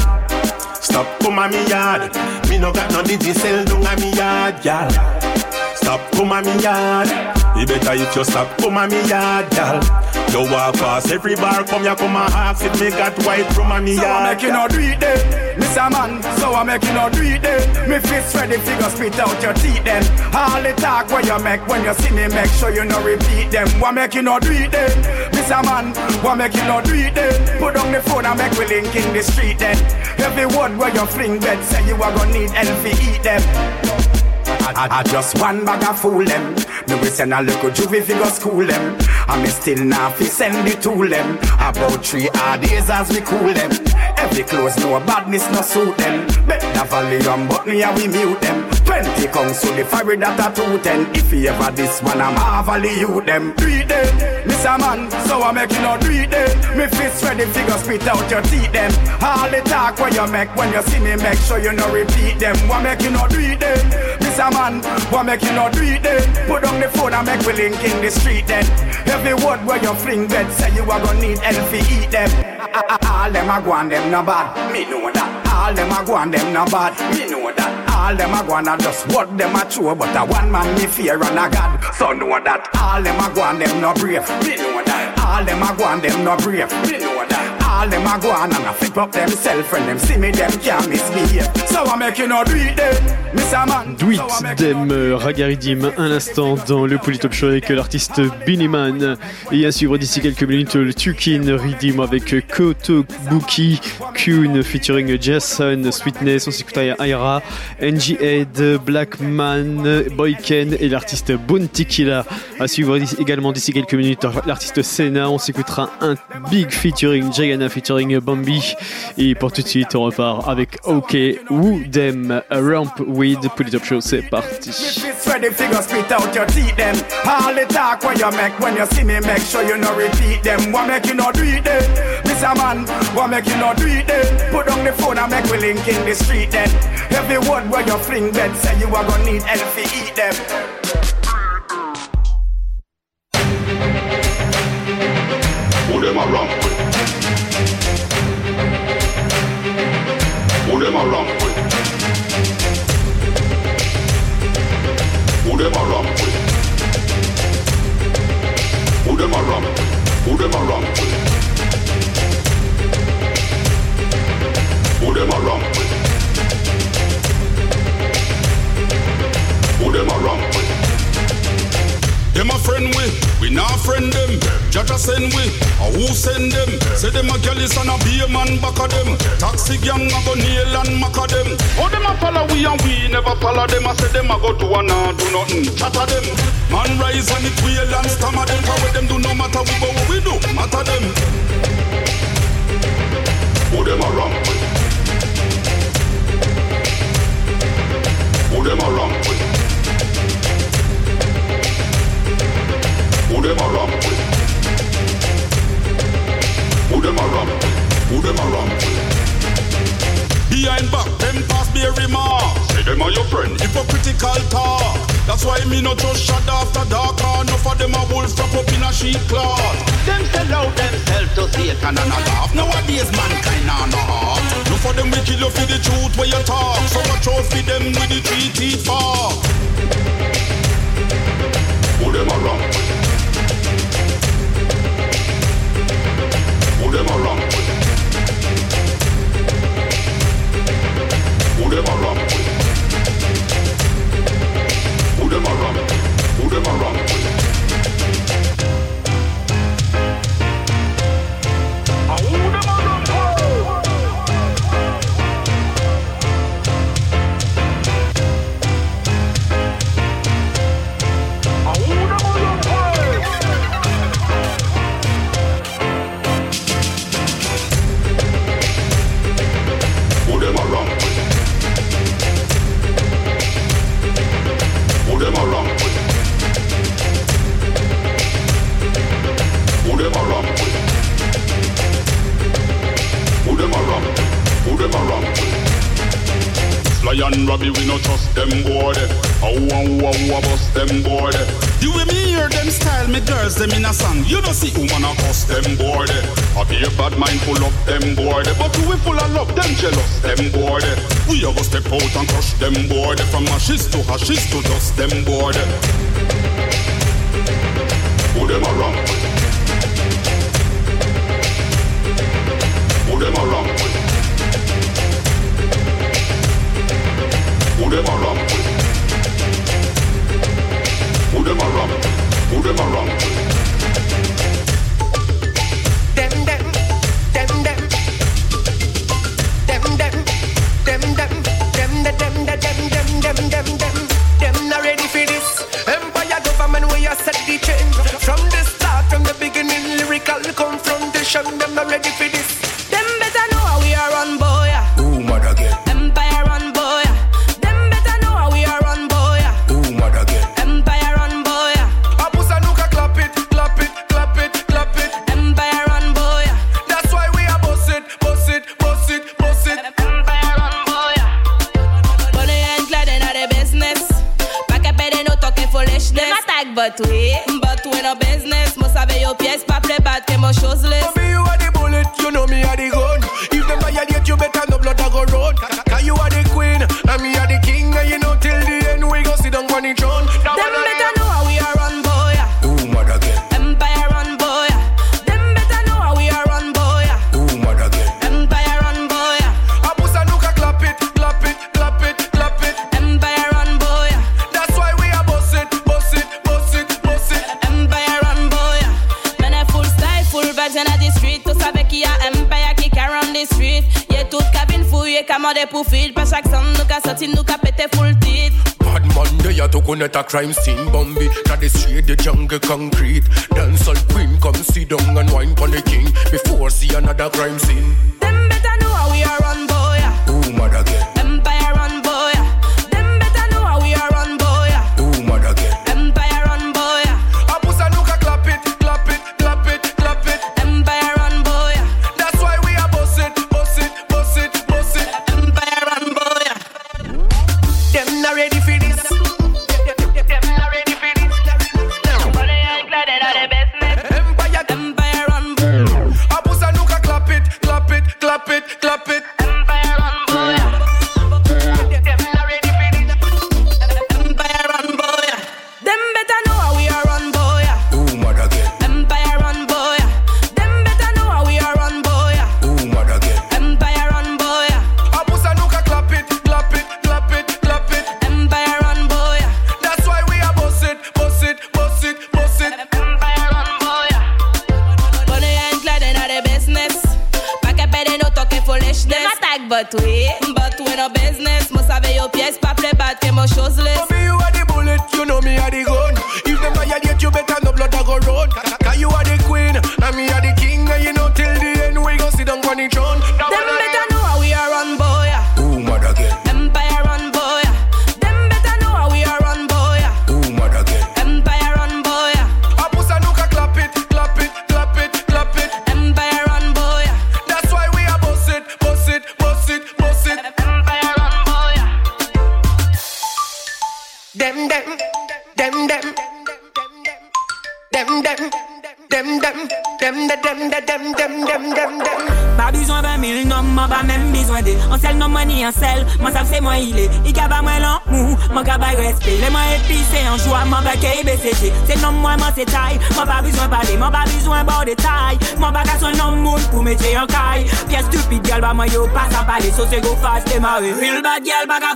Stop come on me yard. Me no got no digicel down a me yard, girl. Stop come on me yard. It better if you stop come on me yard, girl. You walk past every bar, come ya come and ask if me got white from a me So I yard. make you no do it then, Mr. Man. So I make you no do it then. Me fist ready, figure spit out your teeth then. All the talk where you make when you see me, make sure you no repeat them. What make you no do it then, Mr. Man? What make you no do it then? Put down the phone and make we link in the street then. Every word where you fling bed say you are gonna need help to eat them. I, I, I just one bag of fool them. Me we send a little juvie fi go school them. And me still now fi send it to them. About three hard days as we cool them. Every close no badness no suit them. Bet the volume but me and we mute them. Twenty comes to the fire that a two ten. If you ever this one I'm half you them. Three day, Mr. Man, so I make you no three day. Me fist ready figure spit out your teeth them. All the talk where you make when you see me make sure you no repeat them. What make you no three day, Mr. Man? What make you no three day? Put down the phone and make we link in the street then. Every word where you fling bed say you are gonna need help to eat them. All them a go on them no bad, me know that. All them a go on them no bad, me know that. All them a go a just what them a true, but a one man me fear and a God. So know that. All them a go them no brave, me know that. All them a go them no brave, me know that. All them a go on and a flip up themself and them see me them can't misbehave. So I make you no do it then, Mr. Man. Do It Dem euh, Ragaridim un instant dans le Polytop Show avec l'artiste Biniman et à suivre d'ici quelques minutes le Tukin Ridim avec Kotobuki Kun featuring Jason Sweetness on s'écoute Aira NG Head Blackman Boyken et l'artiste Bountikila à suivre également d'ici quelques minutes l'artiste Senna on s'écoutera un big featuring Jayana featuring Bambi et pour tout de suite on repart avec OK Woo Dem Ramp with Polytop Show c'est parti Fist ready figure spit out your teeth them. All the talk where you make when you see me make sure you no repeat them. What make you no do it then, Mr. Man? What make you no do it then? Put down the phone and make we link in the street then. Every word where you fling bed say you are gonna need help to eat them. Who them a ramp with? Them a ramp with? Who them a ramp with? Who them a ramp? Who them a with? Or send them? Say them a gallus and a be a man back of them. Taxi gang a go nail and mack of them. Oh them a follow we and we never follow them. I say them a go do and a do nothing. Chatter them. Man rise and it wheel and stammer them. Cause what them do no matter we but what we do matter them. Who them a ramp with? Who them a ramp with? Who them a ramp with? Who them a ramp? Who them a with? Behind back, them pass be a remark. Say them are your friend, hypocritical talk. That's why me no just shut after dark. Ah, Enough of them a wolves wrap up in a sheep cloth. Them sell out themselves to Satan and a laugh. Nowadays mankind are no half. No for them we kill you for the truth where you talk. So watch out for them with the three teeth fork. Who them a them a with? Who them a with? Who them a ramp fascist to just them board. coconut a crime scene Bombay. now they straight the jungle concrete Dancehall queen, come sit down and wine pon the king Before see another crime scene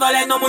goles, no muy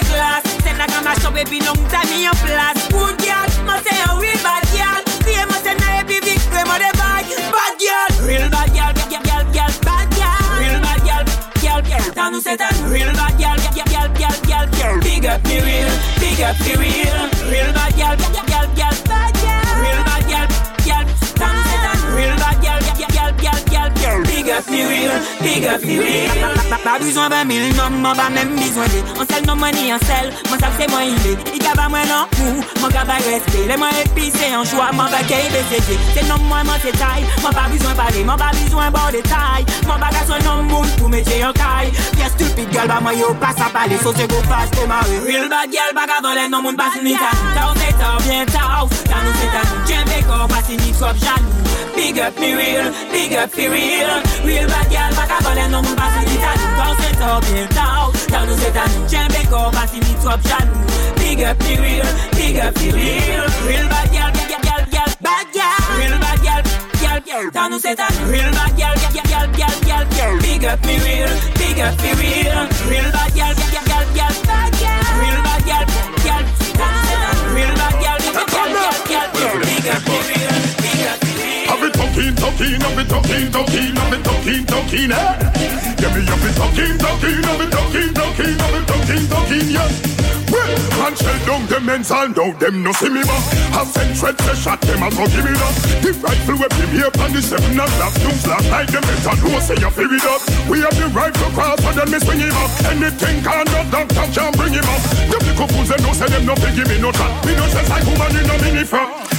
cabon mon dayo comme des classes C'est la gamme à choper puis non t'as mis en place Good girl, moi c'est un real bad girl Puis moi c'est na et puis vite moi des bad Bad girl, real bad girl, girl, girl, girl, bad girl Real bad girl, girl, girl, nous c'est un real bad girl, girl, girl, girl, girl, girl Big up me real, big up me real Real bad girl, girl, girl, girl, bad girl Real bad girl, girl, nous c'est un real bad girl, girl, girl, girl, girl, girl. Big up real, big up Siri Ba bizon 20.000 nom, mwen ba men bizon de. An sel nan mwen ni an sel, mwen sak se mwen ile I gaba mwen an mou, mwen gaba respe Le mwen epise an chwa, mwen ba keye beseke Se nom mwen mwen se tay, mwen ba bizon pale Mwen ba bizon bon detay, mwen ba gason nan moun pou metye yon kay Pye stupid gal ba mwen yo pas a pale So se go fas te mare Real bad gal ba gavan le nan moun pas ni tan Ta ou se ta ou bien ta ou, ta nou se ta. Nou Jen beko pasi ni trop janou Big up mi real, big up fi real. Real bad gal ba gavan voler, non, mon passe ni ta nous Quand c'est top, bien tao Tao nous c'est à nous, j'aime béco, passe ni trop jaloux Big up real, big up real Real bad girl, girl, girl, girl, bad girl Real bad girl, girl Tao nous c'est Real bad girl, girl, girl, girl, girl, girl Big up me real, big up me real Real bad girl, girl, girl, girl, bad girl Real bad girl Tao nous c'est à nous Real bad girl, up me real I've been talking, talking, I've been talking, talking, I've been talking, talking, eh? Yeah, me, I've been talking, talking, I've been talking, talking, I've been talking, talking, yeah. And shell down them men's all know them no see me back. I sent threats to shot them and go give me that. The rifle weapon here on the seven o'clock news last night. Them better know say you feel it up. We have the rifle cross and then me swing him up. Anything can not doctor can bring him up. The little fools them no say them no give me no chat. Me no say like woman in a mini front.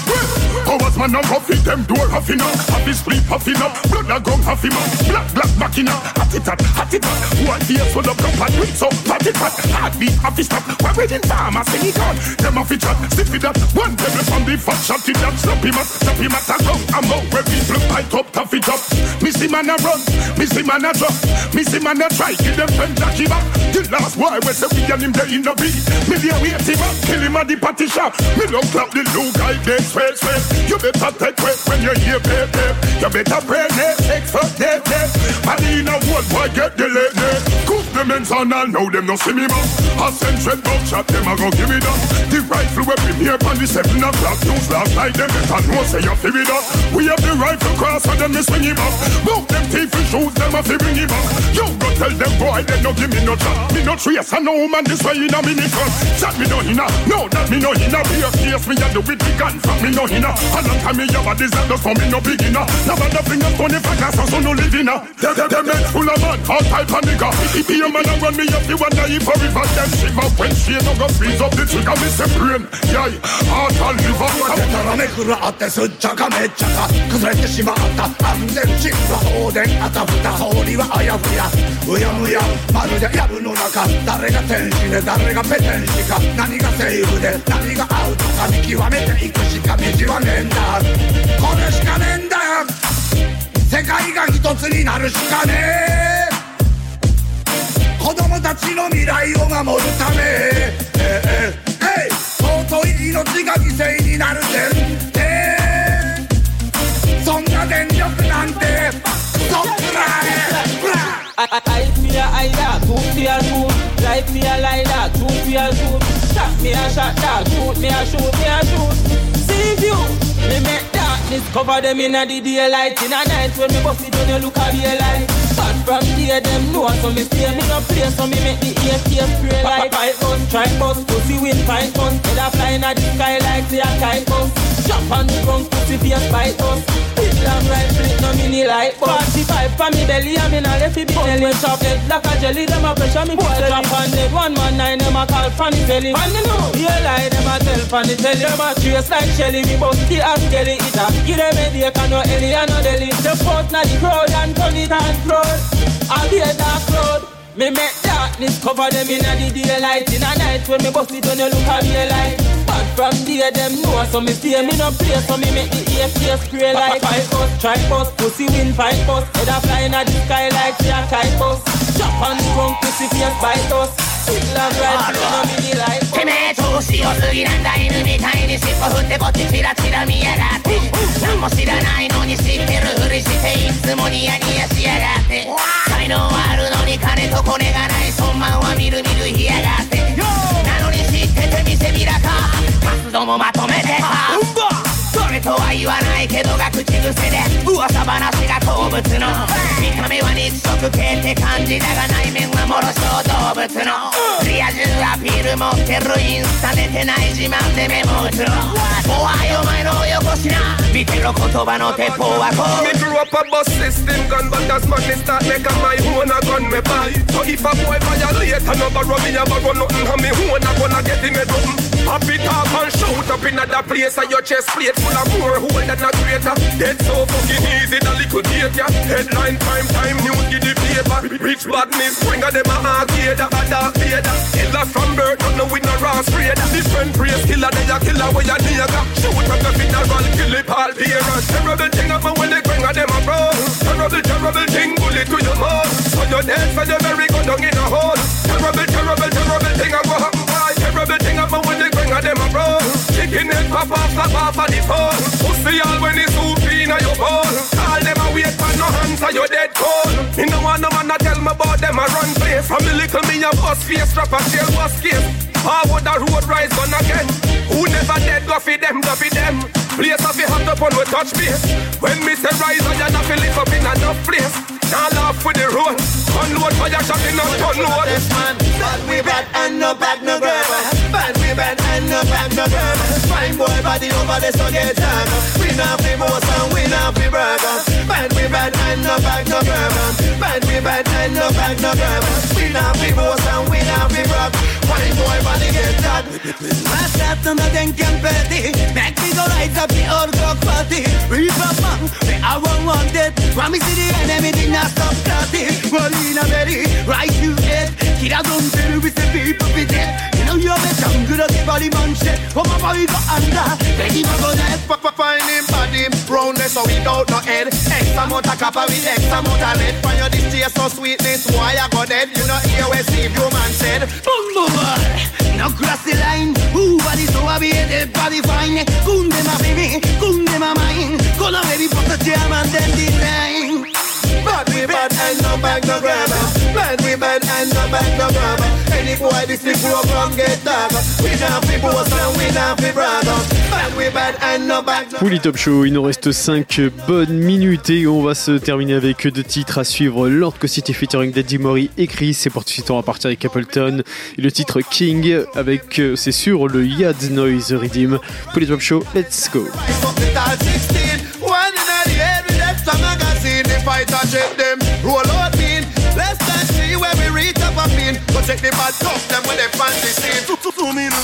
Powers man and coffee, them door huffing up Happy sleep huffing up, blood a gun huffing up Black, black machina, hot it hot, hot it hot One face full of cup and with so hot it hot Heartbeat happy stop, why wedding farmer sing it on Them happy chat, stiff it up. One table from the fat shot. It up Slap him up, slap him tongue I'm out. Where people fight up, tough it up. Missy man a run, missy man a drop. Missy man a try, kill them friend Jack him up. The last boy where say we and him there in the beat. Me there wait him up, kill him at the party shop. Me don't clap the low guy, dead sweat, sweat you better take wait when you hear pep. You better pray net, take fuck dead dead. Body in a wood boy get delayed dead. Cook the men's on and now them no see me man. I send straight buckshot them a go give me that. The rifle weapon here on the seven o'clock news last night. Them better know say you feel it up. We have the rifle cross and them me swing him up. Move them teeth and shoes them a fi bring him up. You go tell them boy they no give me no chat. Me no trace and no man this way in a front. Chat me no hinna, no that me no hinna. Be a case me a do with the gun from me no hinna. A long time me have a desire just for me no beginner. Never the finger stone if I got so no living now. Them them men full of man, all type of nigga. If be a man and run me up, you wonder if I river them shiver when she no go freeze up the trigger. Me say brain, yeah, heart and liver. らめくらってすっちゃかめっちゃか崩れてしまった安全地は放電あたふた氷はあやふやうやむやまるで藪の中誰が天使で誰がペテン師か何がセーフで何がアウトか見極めていくしか 道はねえんだこれしかねえんだよ世界が一つになるしかねえ子供たちの未来を守るためえええい尊い命が犠牲になる前提そんな電力なんてそっくらえブラ I me a eye dog, shoot me a shoot Life me a lie dog, shoot me a shoot Shot me a shot dog, shoot me a shoot, me a shoot See you, me make darkness cover them in a the daylight. In a night when me bust it down, you look a daylight But from there them know so me stay me no play So me make the AK spray like Fight gun, try bust, pussy win fight gun Head a fly in a the sky like say a kite bus Jump on the ground, pussy face bite us. Big long rifle, it no mini light bus 45 for me belly, I'm in a left it belly. When chop head like a jelly, them a pressure me Boy drop on dead, one man nine, them a call funny belly. And you know, yeah lie, them a tell funny tell Them a trace like Shelly, me bust the ass jelly It a give them a day, can no Ellie and no deli. The fourth na the crowd and turn it and crowd I'll be a dark crowd Me make darkness cover them in the daylight. In a night when me bust it when you look at me like. Bad from there, them know so me stay me no play so me make the AFK spray like fight bus, try bus, pussy win fight bus. Head a flying at the sky like a kite bus. Jump on the ground, pussy face bite us. てめえ調子良すぎなんだ犬みたいに尻尾振ってこっちチラチラ見やがって何も知らないのに知ってるふりしていつもニヤニヤしやがって才能あるのに金とコネがないそんまんはみるみるひやがってなのに知ってて見せびらか活動もまとめてさそれとは言わないけどが口癖で噂話が動物の見た目は肉食系って感じだが内面はもろ小動物のリア充アピール持ってるインスタ出てない自慢でメモ打つの怖いお前のよこしな見てろ言葉の鉄砲はこう Me grew up a bus system gun, but that's man me start make a my own a gun me buy. So if a boy violate and no borrow me a borrow nothing, and me own a gonna get him a something. Pop it off and shoot up in other place, and your chest plate full of more hole than a crater. Dead so fucking easy, the little date ya. Headline prime time news give the paper. Rich badness, of them a arcade, a dark vader. Killers from birth, not no with no Ross Raider. Different praise killer, they a killer where you nigga. Shoot up the funeral, kill it all parents. Terrible thing about when they bring a them a bro. Terrible, terrible thing, bullet to your mouth. So you're dead, very good down in a hole. Terrible, terrible, terrible thing about happen, boy. Terrible thing about when they bring a them a bro. Chicken head pop off, slap off of the phone. Pussy all when it's soup a your bowl. Call them a wait for no hands, so you're dead cold. Me no want no man to tell me about them a run place. From the little me a bust face, strap a jail bust case. Forward the road rise gun again. Who never dead, go feed them, go feed them. Place of the hot up on we touch base. When me say rise, I not feel it up in enough place. Now laugh with the road. Unload fire shot in a gun load. Bad we bad and no back no grabber. Bad we bad and no back no grabber. Fine boy body over the so get down. We not be most and we not be bragger. Bad we bad and no back no grabber. Bad we bad and no back no grabber. We not be most and we not be bragger. Fine boy body get down. Myself to nothing can petty. Make me go rise up the old cock party. Reaper man, me I won't want. When me see the enemy, did not stop starting. In a very right you head. Kid I don't tell we say people be dead. You know you're the jungle the body man shit. Oh my boy go under. Ready to go dead. Find him body round there so without no head. X amount of copper with X amount of lead. Find your this taste so sweetness. Why I go dead? You know hear where Steve man said. Bumbo boy, now cross the line. Who body so I be dead body fine. Kunde ma baby, kunde ma mine. Gonna baby put the jam and then the line. Bad we bad and no back no grabber. And Pouli Top Show, il nous reste 5 bonnes minutes et on va se terminer avec deux titres à suivre. Lord City featuring Daddy Mori écrit, c'est pour on va partir avec Appleton. Et le titre King avec, euh, c'est sûr, le Yad Noise Redeem. Pouli Top Show, let's go. Check the bad tough them when they fancy scene Two me no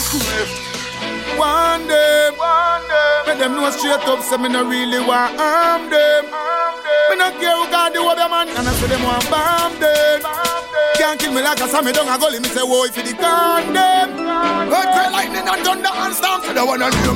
One day, one day. Make them know straight up, say me no really want harm them. Me no care who got the other man, and I say them want bomb them. Can't kill me like a Sammy down a gully, me say whoa if you the condemn. Earthquake, lightning and thunder and storm, say the one on them.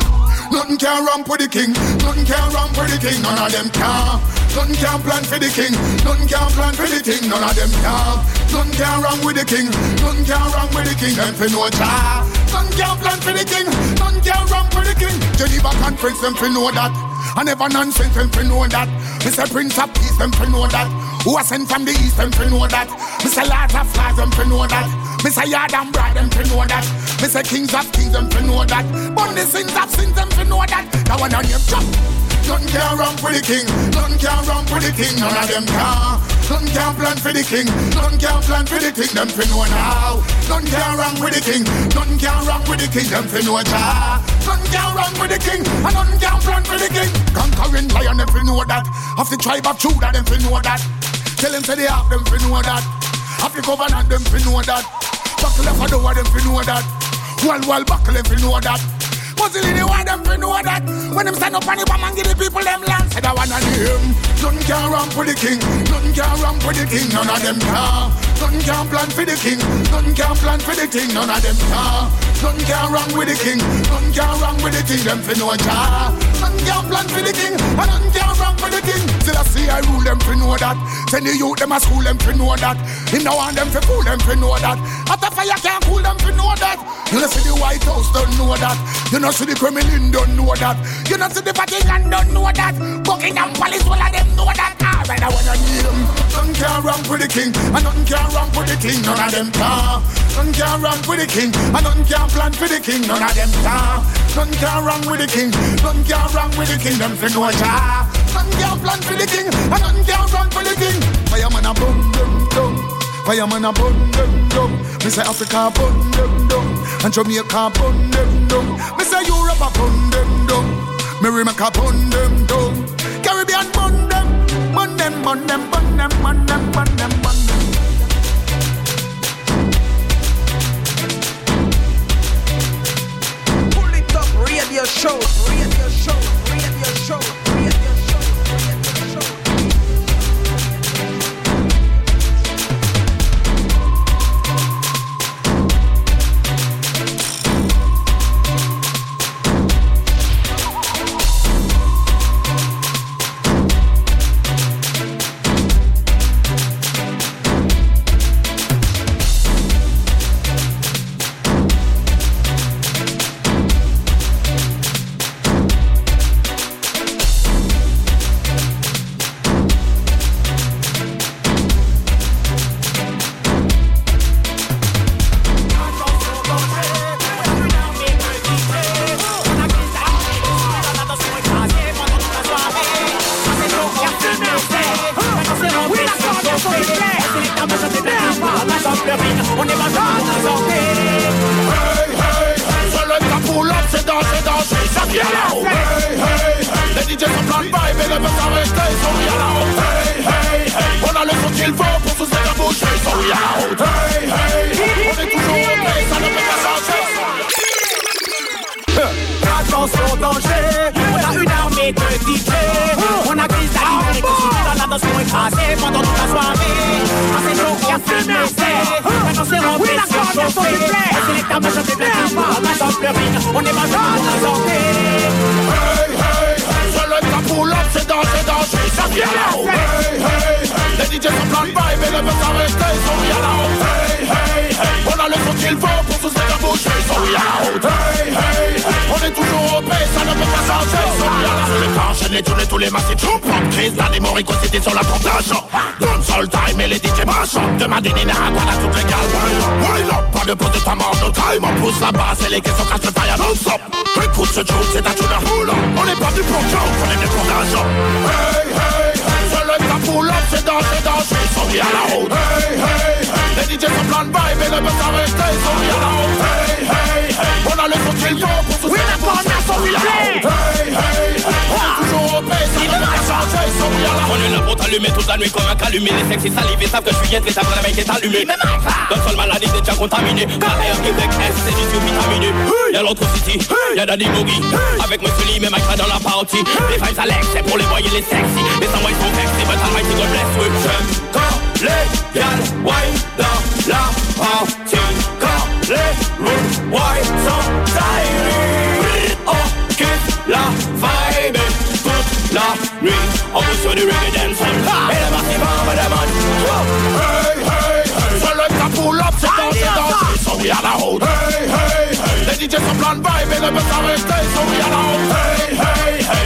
Nothing can ramp with the king, nothing can ramp with the king, none of them can. Nothing can plan for the king, nothing can plan for the king, none of them can. Nothing can wrong with the king, nothing can wrong with the king, them for no cha. Nothing can plan for the king, nothing can wrong with the king. Geneva conference, them for know that. I never nonsense, them for know that. Mr. Prince of Peace, them for know that. Who was sent from the east, them for know that. Mr. Lords of Flies, them for know that. Mr. Yard and Brad, them for know that. Mr. Kings of Kings, them for know that. But the sins of sins, them for know that. That one on your chop. Nothing can wrong for the king. Nothing can wrong for the king. None of them can. Nothing can plan for the king. Nothing can plan for the king. Them for know now. Nothing can wrong with the king. Nothing can wrong with the king. Them for know ja. Nothing can wrong with the king. And nothing can plan for the king. Conquering lion. Them for know that. Of the tribe of Judah. Them for know that. Tell them say they have them for know that. Of the covenant. Them for know that. Buckle up for the war. Them for know that. Wall wall buckle. Them for know that. Mussolini want them to know that. When them stand up on the bomb and give the people them land. Said I wanna name. Nothing can run for the king. Nothing can run for the king. None of them can. Nothing can plan for the king. Nothing can plan for the king. None of them can. Nothing can wrong with the king. Nothing can wrong with the king. Them for no jar. Nothing can plan for the king. And nothing can wrong for the king. Still I see I rule them for know that. Send the youth them a school them for know that. Him now want them for cool them for know that. After fire can't cool them for know that. You know see the White House don't know that. You know see the Kremlin don't know that. You know see the Vatican don't know that. Buckingham Palace all of them know that. Ah, Alright I wanna name. Nothing can wrong with the king. And nothing can wrong with the king. None of them can. Nothing can wrong with the king. And nothing can plan for the king. None of them can. Nothing can wrong with the king. Nothing can wrong with the king. Them for no jar. Nothing can plan for the king. And nothing can wrong for the king. Fireman a boom boom boom. Fireman a bun them down. Me say Africa bun them down. And Jamaica bun them down. Me say Europe a bun them down. Me America bun them down. Caribbean bun them. Bun them, bun them, bun them, bun them, bun them, bun them. Pull it up, radio show, radio show, radio show.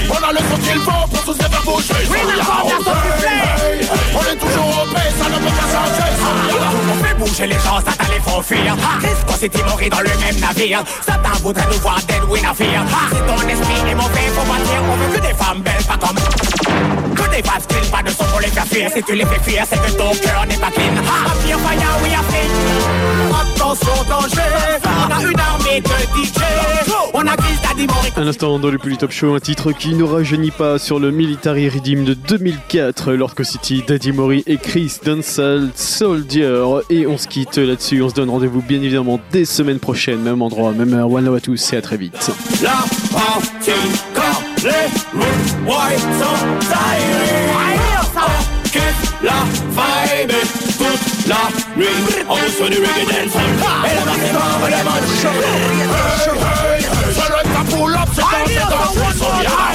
On a le son qu'il faut pour tous les faire bouger on est toujours au paix, ça ne peut pas changer Bouger les gens, ça les font fuir Risque City mourir dans le même navire. Satan voudrait nous voir dead à fear Si ton esprit est mauvais, faut partir On veut que des femmes belles, pas comme Que des vases clean, pas de son pour les faire fuir. Si tu les fais fuir, c'est que ton cœur n'est pas clean. A pire fire, oui, a fait Attention, danger. On a une armée de DJ On a d'Adi Morico Un instant dans le Top Show, un titre qui ne rajeunit pas sur le Military Redeem de 2004, Lord City, Daddy Mori et Chris Dunsall, Soldier. Et se quitte là-dessus, on se donne rendez-vous bien évidemment des semaines prochaines, même endroit, même heure. One love à tous et à très vite.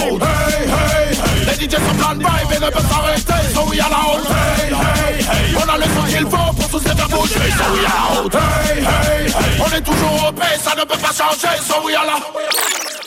On Les DJ sont plein de vibe et ne peuvent s'arrêter, so we out Hey, hey, hey On a le son qu'il faut pour tous les faire bouger, so we out Hey, hey, hey On est toujours au paix, ça ne peut pas changer, so we out